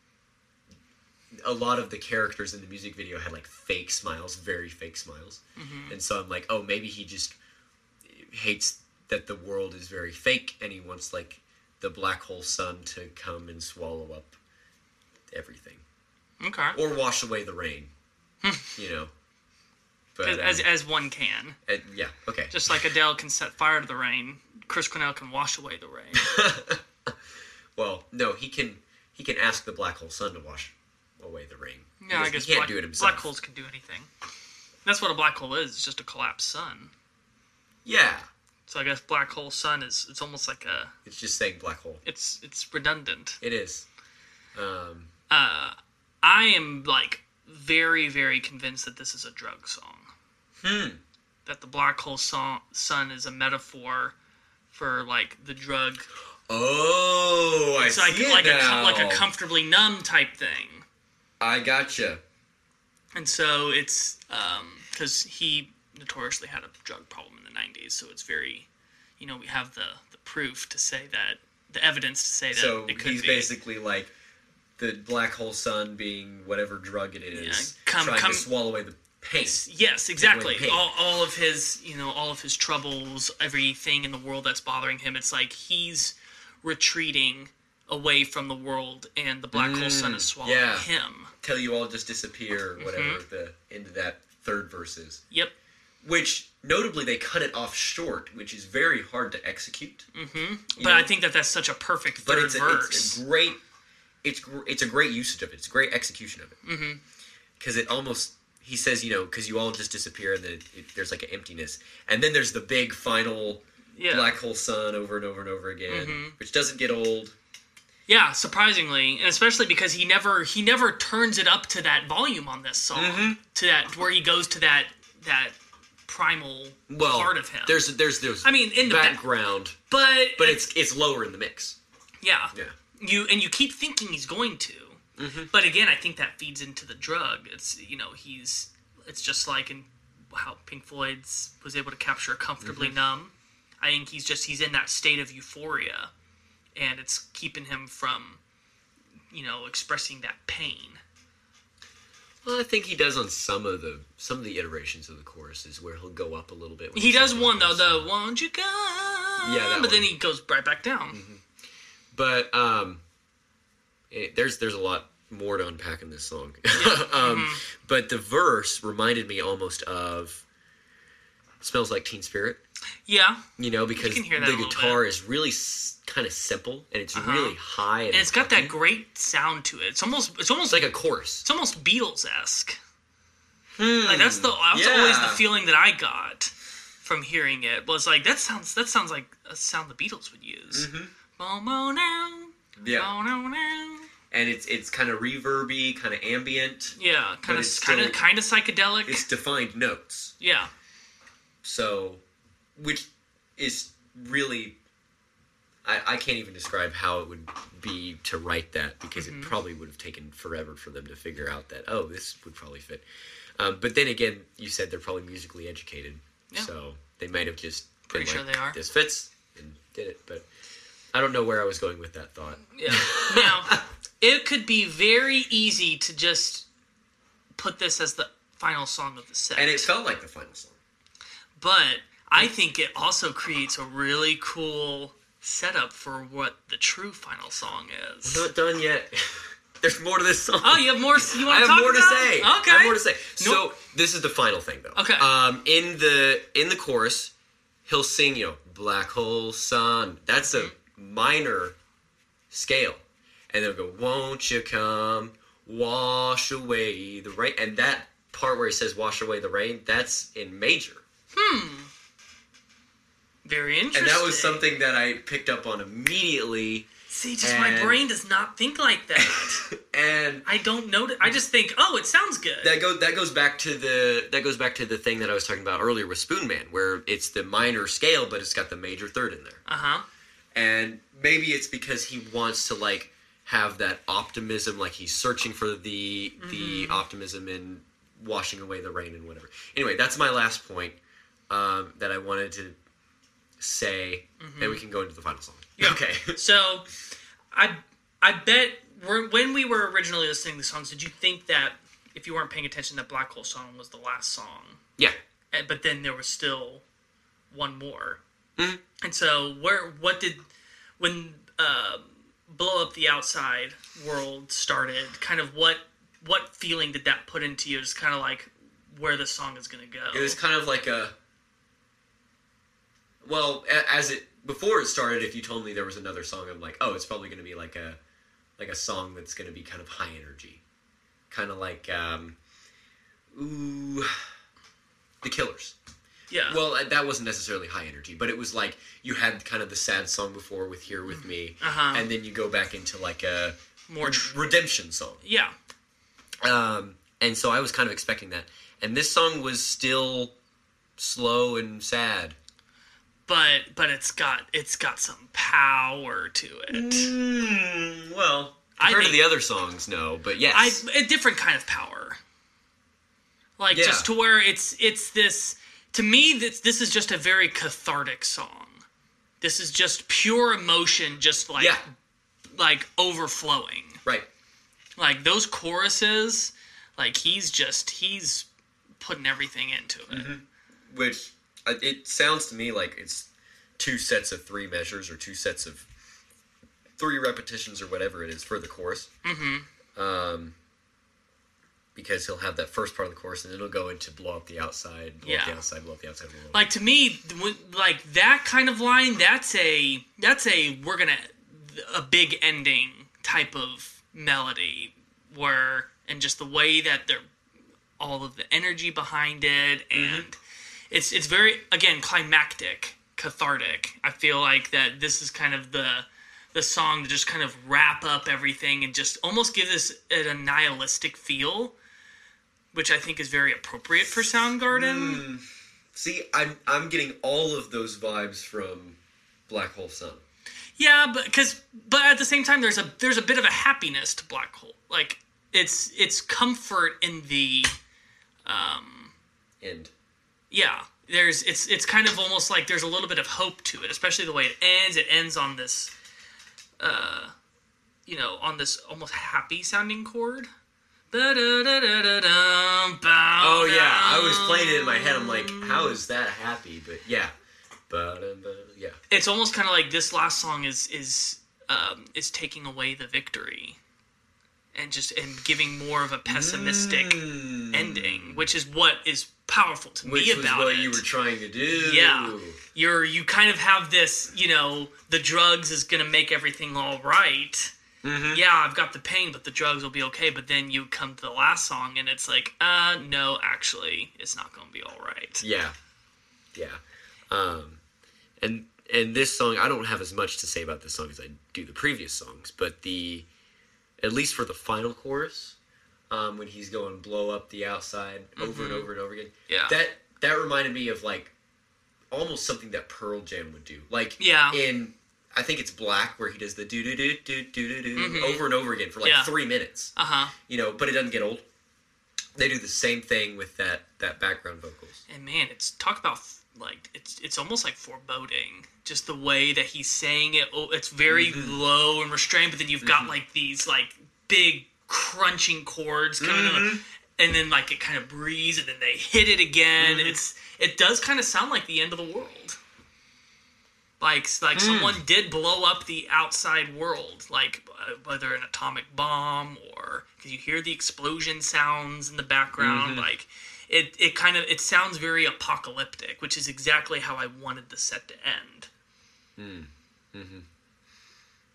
a lot of the characters in the music video had like fake smiles, very fake smiles, and so I'm like, oh, maybe he just hates that the world is very fake, and he wants like the black hole sun to come and swallow up everything Okay. or wash away the rain, you know. But As, as um, as one can, uh, yeah, okay. just like Adele can set fire to the rain, Chris Cornell can wash away the rain. Well, no, he can he can ask the black hole sun to wash away the rain. Yeah, I guess he can't black, do it himself. black holes can do anything. That's what a black hole is. It's just a collapsed sun. Yeah, So I guess black hole sun is it's almost like a it's just saying black hole. it's it's redundant. It is. Um, Uh, I am like very very convinced that this is a drug song. hmm. That the black hole song, sun is a metaphor for like the drug. Oh, I It's like see it like a now. like a comfortably numb type thing. I gotcha. And so it's because he notoriously had a drug problem in the '90s, so it's very, you know, we have the the proof to say that the evidence to say that So it he's be. basically like the black hole sun being whatever drug it is, Yeah, come- trying come- to swallow away the pain. Yes, exactly. pain. All, all of his, you know, all of his troubles, everything in the world that's bothering him, it's like he's retreating away from the world, and the black hole sun is swallowing Mm, yeah. him. Till you all just disappear, Mm-hmm. whatever the end of that third verse is. Yep. Which notably they cut it off short, which is very hard to execute. But I think that that's such a perfect but third it's a, verse. it's a great it's it's a great usage of it. It's a great execution of it. Because it almost he says you know because you all just disappear and then it, there's like an emptiness and then there's the big final yeah. black hole sun over and over and over again, which doesn't get old. Yeah, surprisingly, and especially because he never he never turns it up to that volume on this song, Mm-hmm. to that where he goes to that that primal Well, part of him. there's there's there's I mean, in the back- background, but but it's it's lower in the mix. yeah, Yeah. You and you keep thinking he's going to, Mm-hmm. but again, I think that feeds into the drug. It's you know he's it's just like in how Pink Floyd's was able to capture a comfortably Mm-hmm. numb. I think he's just he's in that state of euphoria, and it's keeping him from you know expressing that pain. Well, I think he does on some of the some of the iterations of the choruses where he'll go up a little bit. He does one though, the "Won't you come?" Yeah, but then he goes right back down. But um, it, there's there's a lot more to unpack in this song. um, Mm-hmm. But the verse reminded me almost of "Smells Like Teen Spirit." Yeah, You know, because that the guitar is really s- kind of simple and it's really high, and, and it's got that great sound to it. It's almost it's almost It's like a chorus. it's almost Beatles esque. Like that's the that's yeah. always the feeling that I got from hearing it was like that sounds that sounds like a sound the Beatles would use. Now, Yeah, bow, now, now. and it's it's kind of reverby, kind of ambient. Yeah, kind of kind of kind of psychedelic. It's defined notes. Yeah, So, which is really, I, I can't even describe how it would be to write that because Mm-hmm. it probably would have taken forever for them to figure out that, oh, this would probably fit. Um, but then again, you said they're probably musically educated. Yeah. So they might have just Pretty been sure like, they are. This fits and did it. But I don't know where I was going with that thought. yeah. now it could be very easy to just put this as the final song of the set. And it felt like the final song. but I think it also creates a really cool setup for what the true final song is. Not done yet. There's more to this song. Oh, you have more. You want I to have talk more to say. Okay. I have more to say. Nope. So this is the final thing, though. Okay. Um, in the in the chorus, he'll sing, you know, "Black Hole Sun." That's a. minor scale, and they'll go, "Won't you come, wash away the rain?" And that part where he says "wash away the rain," that's in major. Hmm. Very interesting. And that was something that I picked up on immediately. See, just my brain does not think like that. And I don't know. I just think, oh, it sounds good. that goes that goes back to the that goes back to the thing that I was talking about earlier with Spoonman, where it's the minor scale, but it's got the major third in there. Uh huh. And maybe it's because he wants to like have that optimism, like he's searching for the the mm-hmm. optimism in washing away the rain and whatever. Anyway, that's my last point um, that I wanted to say, mm-hmm. and we can go into the final song. Okay. So, I I bet when we were originally listening to the songs, did you think that if you weren't paying attention, that Black Hole song was the last song? yeah. Eh, but then there was still one more. Mm-hmm. And so, where what did when uh, blow up the outside world started? Kind of what what feeling did that put into you? It's kind of like where the song is going to go. It was kind of like a. Well, a- as it before it started, if you told me there was another song, I'm like, oh, it's probably going to be like a, like a song that's going to be kind of high energy, kind of like, um, ooh, the Killers. Yeah. Well, that wasn't necessarily high energy, but it was like you had kind of the sad song before with "Here with Me," Uh-huh. and then you go back into like a more redemption song. yeah. Um, and so I was kind of expecting that. And this song was still slow and sad. but but it's got it's got some power to it. Mm, well, I compared to the other songs, no, but yes. I a different kind of power. Like Yeah. just to where it's it's this to me this this is just a very cathartic song. This is just pure emotion just like yeah, like overflowing. right. Like those choruses, like he's just he's putting everything into it. Mm-hmm. Which uh, it sounds to me like it's two sets of three measures or two sets of three repetitions or whatever it is for the chorus. Mm-hmm. Um, because he'll have that first part of the course and it'll go into blow up the outside, blow up the outside, blow up the outside. Up. Like to me, like that kind of line, that's a that's a we're gonna a big ending type of melody where and just the way that they're all of the energy behind it mm-hmm. and it's it's very again climactic, cathartic. I feel like that this is kind of the the song to just kind of wrap up everything and just almost give this a nihilistic feel, which I think is very appropriate for Soundgarden. See, I'm I'm getting all of those vibes from Black Hole Sun. Yeah, but because but at the same time, there's a there's a bit of a happiness to Black Hole. Like it's it's comfort in the um And yeah. There's it's it's kind of almost like there's a little bit of hope to it, especially the way it ends. It ends on this, uh, you know, on this almost happy sounding chord. Oh yeah, I was playing it in my head. I'm like, how is that happy? But yeah, but yeah, it's almost kind of like this last song is is um, is taking away the victory and just and giving more of a pessimistic ending which is what is powerful to Mm. which me about what it you were trying to do. yeah you're you kind of have this you know the drugs is gonna make everything all right. Mm-hmm. yeah i've got the pain but the drugs will be okay but then you come to the last song and it's like uh no actually it's not gonna be all right Yeah, yeah. Um, and and this song, I don't have as much to say about this song as I do the previous songs, but the at least for the final chorus, um, when he's going blow up the outside over and over and over again, Mm-hmm. Yeah. that that reminded me of like almost something that Pearl Jam would do, like Yeah. in. I think it's Black where he does the do do do do do do do over and over again for like Mm-hmm. Yeah. three minutes. uh-huh You know, but it doesn't get old. They do the same thing with that that background vocals. And man, it's talk about like it's it's almost like foreboding. Just the way that he's saying it. Oh, it's very Mm-hmm. low and restrained, but then you've got like these like big crunching chords coming Mm-hmm. in, and then like it kind of breathes, and then they hit it again. Mm-hmm. It's it does kind of sound like the end of the world. Like like Mm. someone did blow up the outside world, like uh, whether an atomic bomb or because you hear the explosion sounds in the background, Mm-hmm. like it it kind of it sounds very apocalyptic, which is exactly how I wanted the set to end.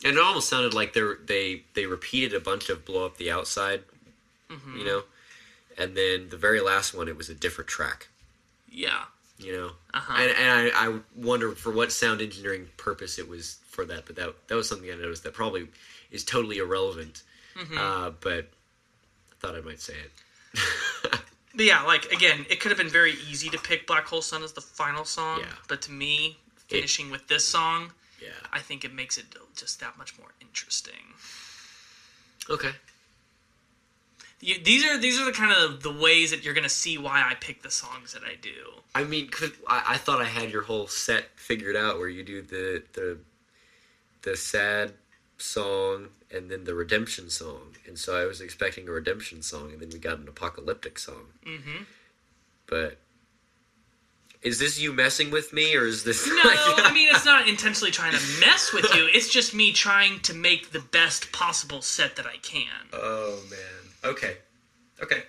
And it almost sounded like they they they repeated a bunch of blow up the outside, Mm-hmm. you know, and then the very last one it was a different track, Yeah, you know, Uh-huh. and, and I, I wonder for what sound engineering purpose it was for that, but that that was something I noticed that probably is totally irrelevant, Mm-hmm. uh, but I thought I might say it. but yeah, like again, it could have been very easy to pick Black Hole Sun as the final song, Yeah. but to me, finishing with this song, Yeah. I think it makes it just that much more interesting. Okay. You, these are these are the kind of the ways that you're gonna see why I pick the songs that I do. I mean, could, I, I thought I had your whole set figured out where you do the the the sad song and then the redemption song, and so I was expecting a redemption song, and then we got an apocalyptic song. Mm-hmm. But is this you messing with me, or is this? No, I mean it's not intentionally trying to mess with you. It's just me trying to make the best possible set that I can. oh man. Okay. Okay.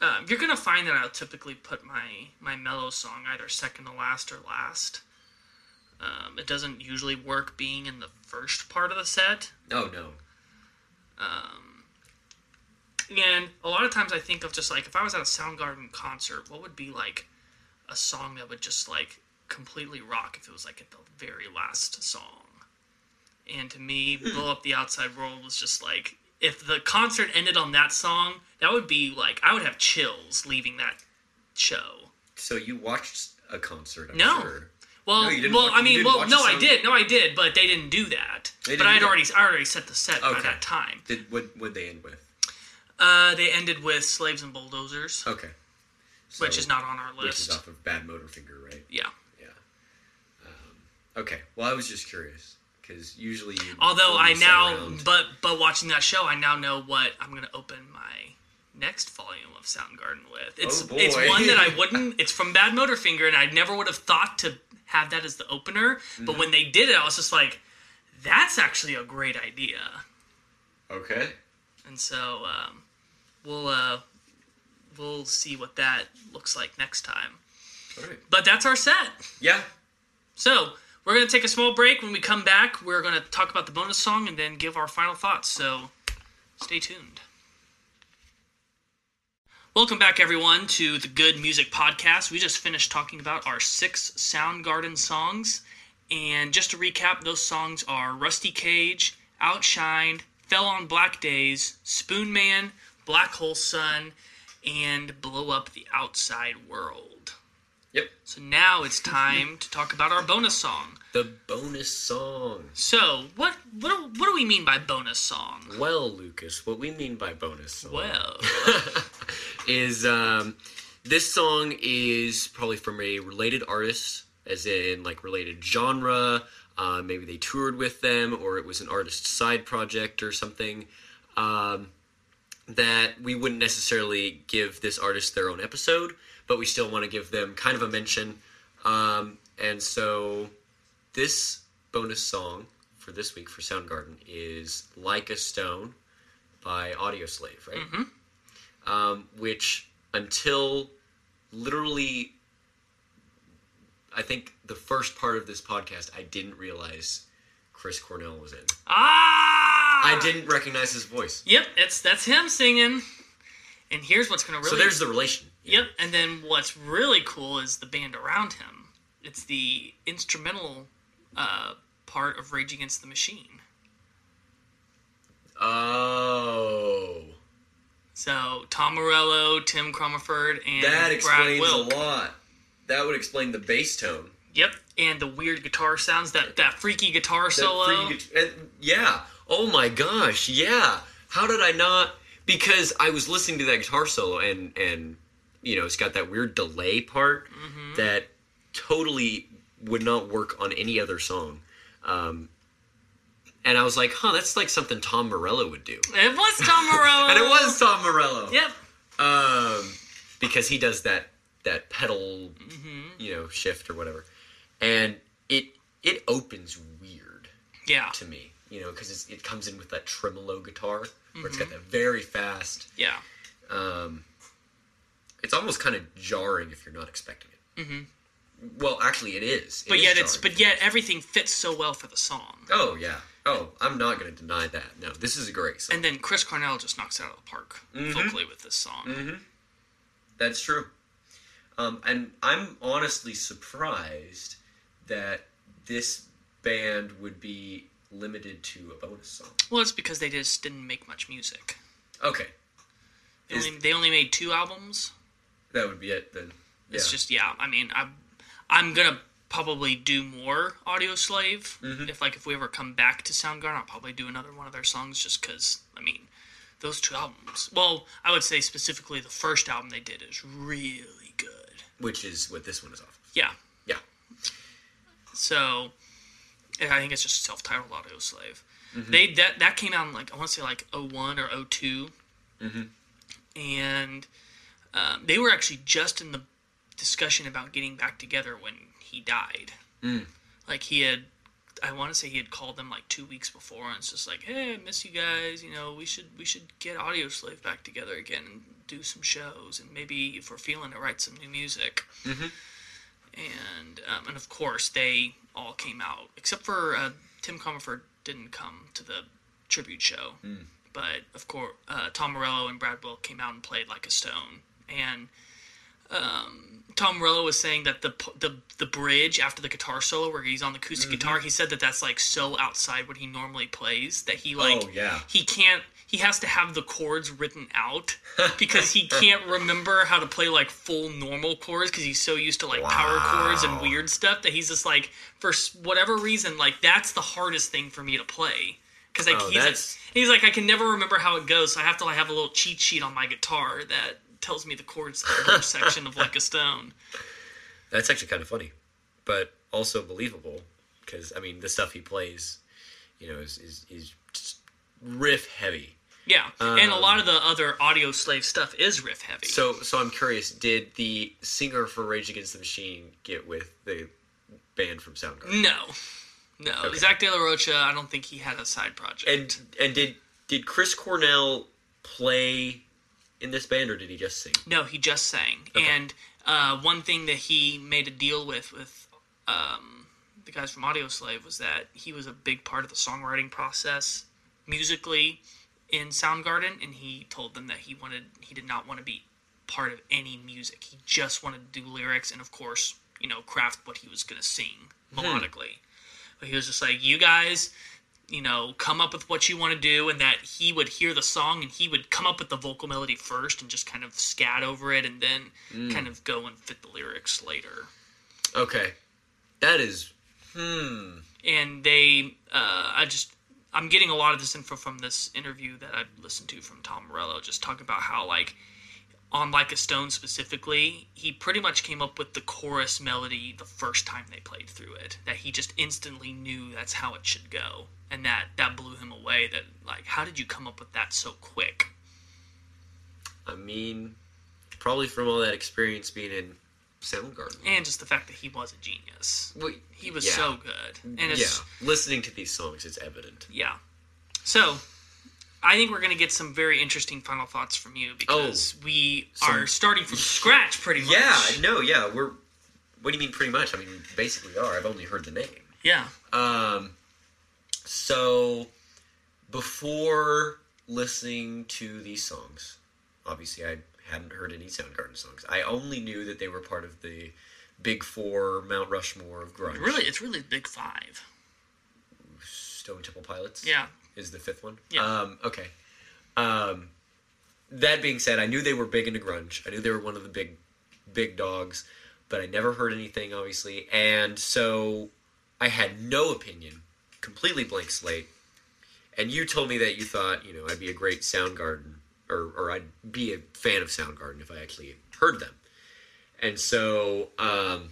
Um, you're gonna find that I'll typically put my my mellow song either second to last or last. Um, it doesn't usually work being in the first part of the set. Oh no. And a lot of times I think of just like if I was at a Soundgarden concert, what would be like a song that would just like completely rock if it was like at the very last song. And to me, Blow Up the Outside World was just like if the concert ended on that song, that would be like I would have chills leaving that show. So you watched a concert? I'm No. Sure. Well, No, well, watch- I mean, well, no, I did, no, I did, but they didn't do that. But didn't I had already, I already set the set by that time. Did what? What they end with? Uh, they ended with slaves and bulldozers, Okay. which is not on our list. Which is off of Bad Motorfinger, right? Yeah. Yeah. Um, okay. Well, I was just curious because usually. You Although I now, around. but but watching that show, I now know what I'm gonna open my next volume of Soundgarden with. It's Oh, it's one that I wouldn't. It's from Badmotorfinger, and I never would have thought to have that as the opener. Mm-hmm. But when they did it, I was just like, that's actually a great idea. Okay. And so um, we'll uh, we'll see what that looks like next time. All right. But that's our set. Yeah. So we're gonna take a small break. When we come back, we're gonna talk about the bonus song and then give our final thoughts. So stay tuned. Welcome back, everyone, to the Good Music Podcast. We just finished talking about our six Soundgarden songs. And just to recap, those songs are Rusty Cage, Outshined, Fell on Black Days, Spoonman, Black Hole Sun, and Blow Up the Outside World. Yep. So now it's time to talk about our bonus song. The bonus song. So, what what do, what do we mean by bonus song? Well, Lucas, what we mean by bonus song Well, is um, this song is probably from a related artist, as in like related genre. Uh, maybe they toured with them, or it was an artist's side project or something. Um, that we wouldn't necessarily give this artist their own episode, but we still want to give them kind of a mention. Um, and so this bonus song for this week for Soundgarden is Like a Stone by Audioslave, right? Um, which until literally, I think the first part of this podcast, I didn't realize Chris Cornell was in. ah, I didn't recognize his voice. Yep, it's that's him singing. And here's what's gonna really. So there's the relation. Yep, and then what's really cool is the band around him. It's the instrumental uh, part of Rage Against the Machine. Oh. So Tom Morello, Tim Commerford, and That explains a lot. That would explain the bass tone. Yep, and the weird guitar sounds, that that freaky guitar That solo. guit- and- yeah. Oh my gosh. Yeah. How did I not? Because I was listening to that guitar solo and and you know it's got that weird delay part Mm-hmm. that totally would not work on any other song. Um, and I was like, huh, that's like something Tom Morello would do. It was Tom Morello. And it was Tom Morello. Yep. um, because he does that that pedal, Mm-hmm. you know, shift or whatever, and it it opens weird Yeah. to me, you know, because it comes in with that tremolo guitar where it's got Mm-hmm. that very fast. Yeah. Um, it's almost kind of jarring if you're not expecting it. Mm-hmm. Well, actually, it is. It But is yet it's but yet everything fits so well for the song. Oh yeah. Oh, I'm not going to deny that. No, this is a great song. And then Chris Cornell just knocks it out of the park Mm-hmm. vocally with this song. That's true. Um, and I'm honestly surprised that this band would be limited to a bonus song. Well, it's because they just didn't make much music. Okay, They, Is- only, they only made two albums. That would be it then. Yeah. It's just yeah. I mean, I'm I'm gonna probably do more Audioslave Mm-hmm. if like if we ever come back to Soundgarden. I'll probably do another one of their songs just because I mean those two albums. Well, I would say specifically the first album they did is really good. which is what this one is off. Yeah. Yeah. So I think it's just self-titled Audioslave. Mm-hmm. They that that came out in like I want to say like 01 or 2 Mm-hmm. and um, they were actually just in the discussion about getting back together when he died. Mm. Like he had, I want to say he had called them like two weeks before, and it's just like, hey, I miss you guys. You know, we should we should get Audioslave back together again and do some shows, and maybe if we're feeling it, write some new music. Mm-hmm. And um, and of course they all came out except for uh, Tim Commerford didn't come to the tribute show, but of course uh, Tom Morello and Brad Wilk came out and played like a stone, and um, Tom Morello was saying that the the the bridge after the guitar solo where he's on the acoustic guitar, he said that that's like so outside what he normally plays that he like Oh, yeah. he can't he has to have the chords written out because he can't remember how to play like full normal chords because he's so used to like power chords and weird stuff that he's just like for whatever reason like that's the hardest thing for me to play because like Oh, he's, that's- he's like I can never remember how it goes so I have to like have a little cheat sheet on my guitar that tells me the chords to the first section of like a stone. That's actually kind of funny, but also believable because I mean the stuff he plays, you know, is is, is riff heavy. Yeah, and a lot of um, the other Audioslave stuff is riff heavy. So so I'm curious, did the singer for Rage Against the Machine get with the band from Soundgarden? no, no, Zack de la Rocha. I don't think he had a side project. And and did did Chris Cornell play in this band or did he just sing? No, he just sang. And uh, one thing that he made a deal with with um, the guys from Audioslave was that he was a big part of the songwriting process musically in Soundgarden, and he told them that he wanted he did not want to be part of any music. He just wanted to do lyrics and, of course, you know, craft what he was going to sing melodically. But he was just like, you guys you know, come up with what you want to do, and that he would hear the song and he would come up with the vocal melody first and just kind of scat over it and then kind of go and fit the lyrics later. Okay, that is hmm. And they, uh, I just, I'm getting a lot of this info from this interview that I listened to from Tom Morello, just talking about how, like, on Like a Stone specifically, he pretty much came up with the chorus melody the first time they played through it. That he just instantly knew that's how it should go. And that, that blew him away. That, like, how did you come up with that so quick? I mean, probably from all that experience being in Soundgarden. And just the fact that he was a genius. Wait, He was yeah. so good. And it's, yeah, listening to these songs, it's evident. Yeah. So, I think we're going to get some very interesting final thoughts from you because we are starting from scratch pretty much. Yeah, no, yeah, we're. What do you mean, pretty much? I mean, basically are. I've only heard the name. Yeah. Um, so before listening to these songs, obviously I hadn't heard any Soundgarden songs. I only knew that they were part of the Big Four Mount Rushmore of grunge. Really, it's really big five. Stone Temple Pilots. Yeah. Is the fifth one. Yeah. Um, okay. Um, that being said, I knew they were big into grunge. I knew they were one of the big, big dogs, but I never heard anything, obviously, and so I had no opinion, completely blank slate. And you told me that you thought, you know, I'd be a great Soundgarden, or or I'd be a fan of Soundgarden if I actually heard them. And so, um,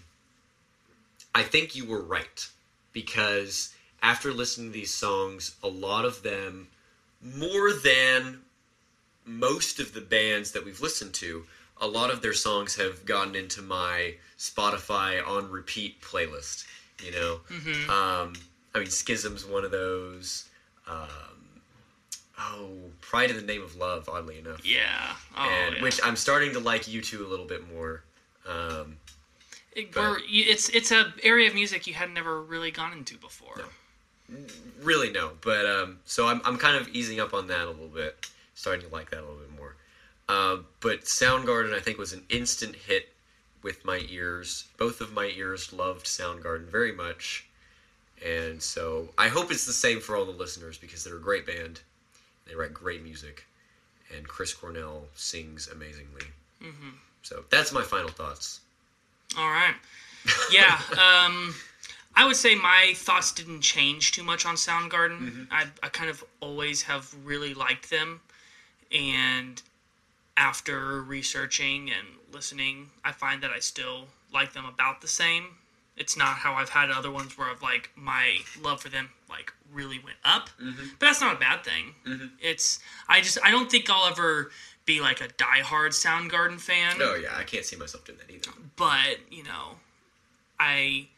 I think you were right because after listening to these songs, a lot of them, more than most of the bands that we've listened to, a lot of their songs have gotten into my Spotify on repeat playlist. You know, um, I mean, Schism's one of those. Um, oh, Pride in the Name of Love, oddly enough, Yeah. Oh, and yeah. which I'm starting to like U2 a little bit more. Um, It- we're- it's it's a area of music you had never really gone into before. Really no but um so i'm, I'm kind of easing up on that a little bit starting to like that a little bit more. Um but soundgarden i think was an instant hit with my ears. Both of my ears loved soundgarden very much. And so i hope it's the same for all the listeners because they're a great band. They write great music. And chris cornell sings amazingly. So that's my final thoughts. All right. Yeah. um, I would say my thoughts didn't change too much on Soundgarden. Mm-hmm. I, I kind of always have really liked them. And after researching and listening, I find that I still like them about the same. It's not how I've had other ones where I've like my love for them like really went up, mm-hmm. but that's not a bad thing. Mm-hmm. It's I just I don't think I'll ever be like a diehard Soundgarden fan oh yeah i can't see myself doing that either but you know, I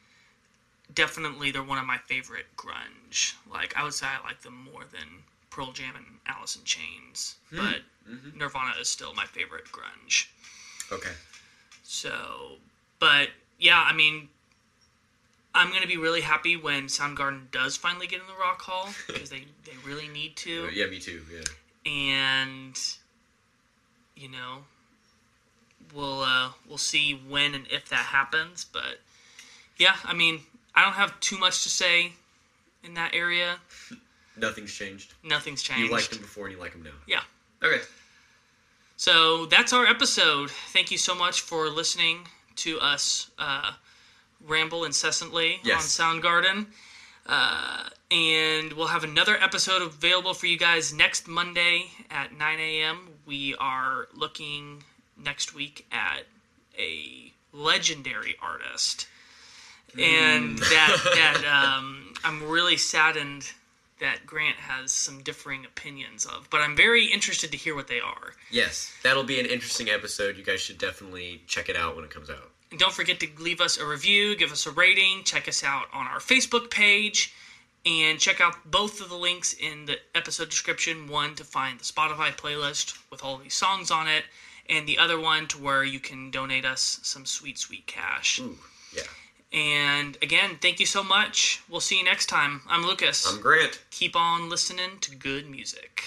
definitely they're one of my favorite grunge. Like I would say I like them more than Pearl Jam and Alice in Chains, hmm. but mm-hmm. Nirvana is still my favorite grunge. okay. So, but yeah, I mean, I'm gonna be really happy when Soundgarden does finally get in the Rock Hall because they they really need to. Uh, yeah me too yeah. And you know we'll uh, we'll see when and if that happens but yeah i mean i don't have too much to say in that area Nothing's changed. Nothing's changed. You liked him before and you like him now. Yeah. Okay. So that's our episode. Thank you so much for listening to us uh, ramble incessantly Yes. on Soundgarden. Uh, and we'll have another episode available for you guys next Monday at 9 a.m. We are looking next week at a legendary artist. And that, that um, I'm really saddened that Grant has some differing opinions of, but I'm very interested to hear what they are. Yes, that'll be an interesting episode. You guys should definitely check it out when it comes out. And don't forget to leave us a review, give us a rating, check us out on our Facebook page, and check out both of the links in the episode description. One to find the Spotify playlist with all these songs on it, and the other one to where you can donate us some sweet, sweet cash. Ooh, yeah. And again, thank you so much. We'll see you next time. I'm Lucas. I'm Grant. Keep on listening to good music.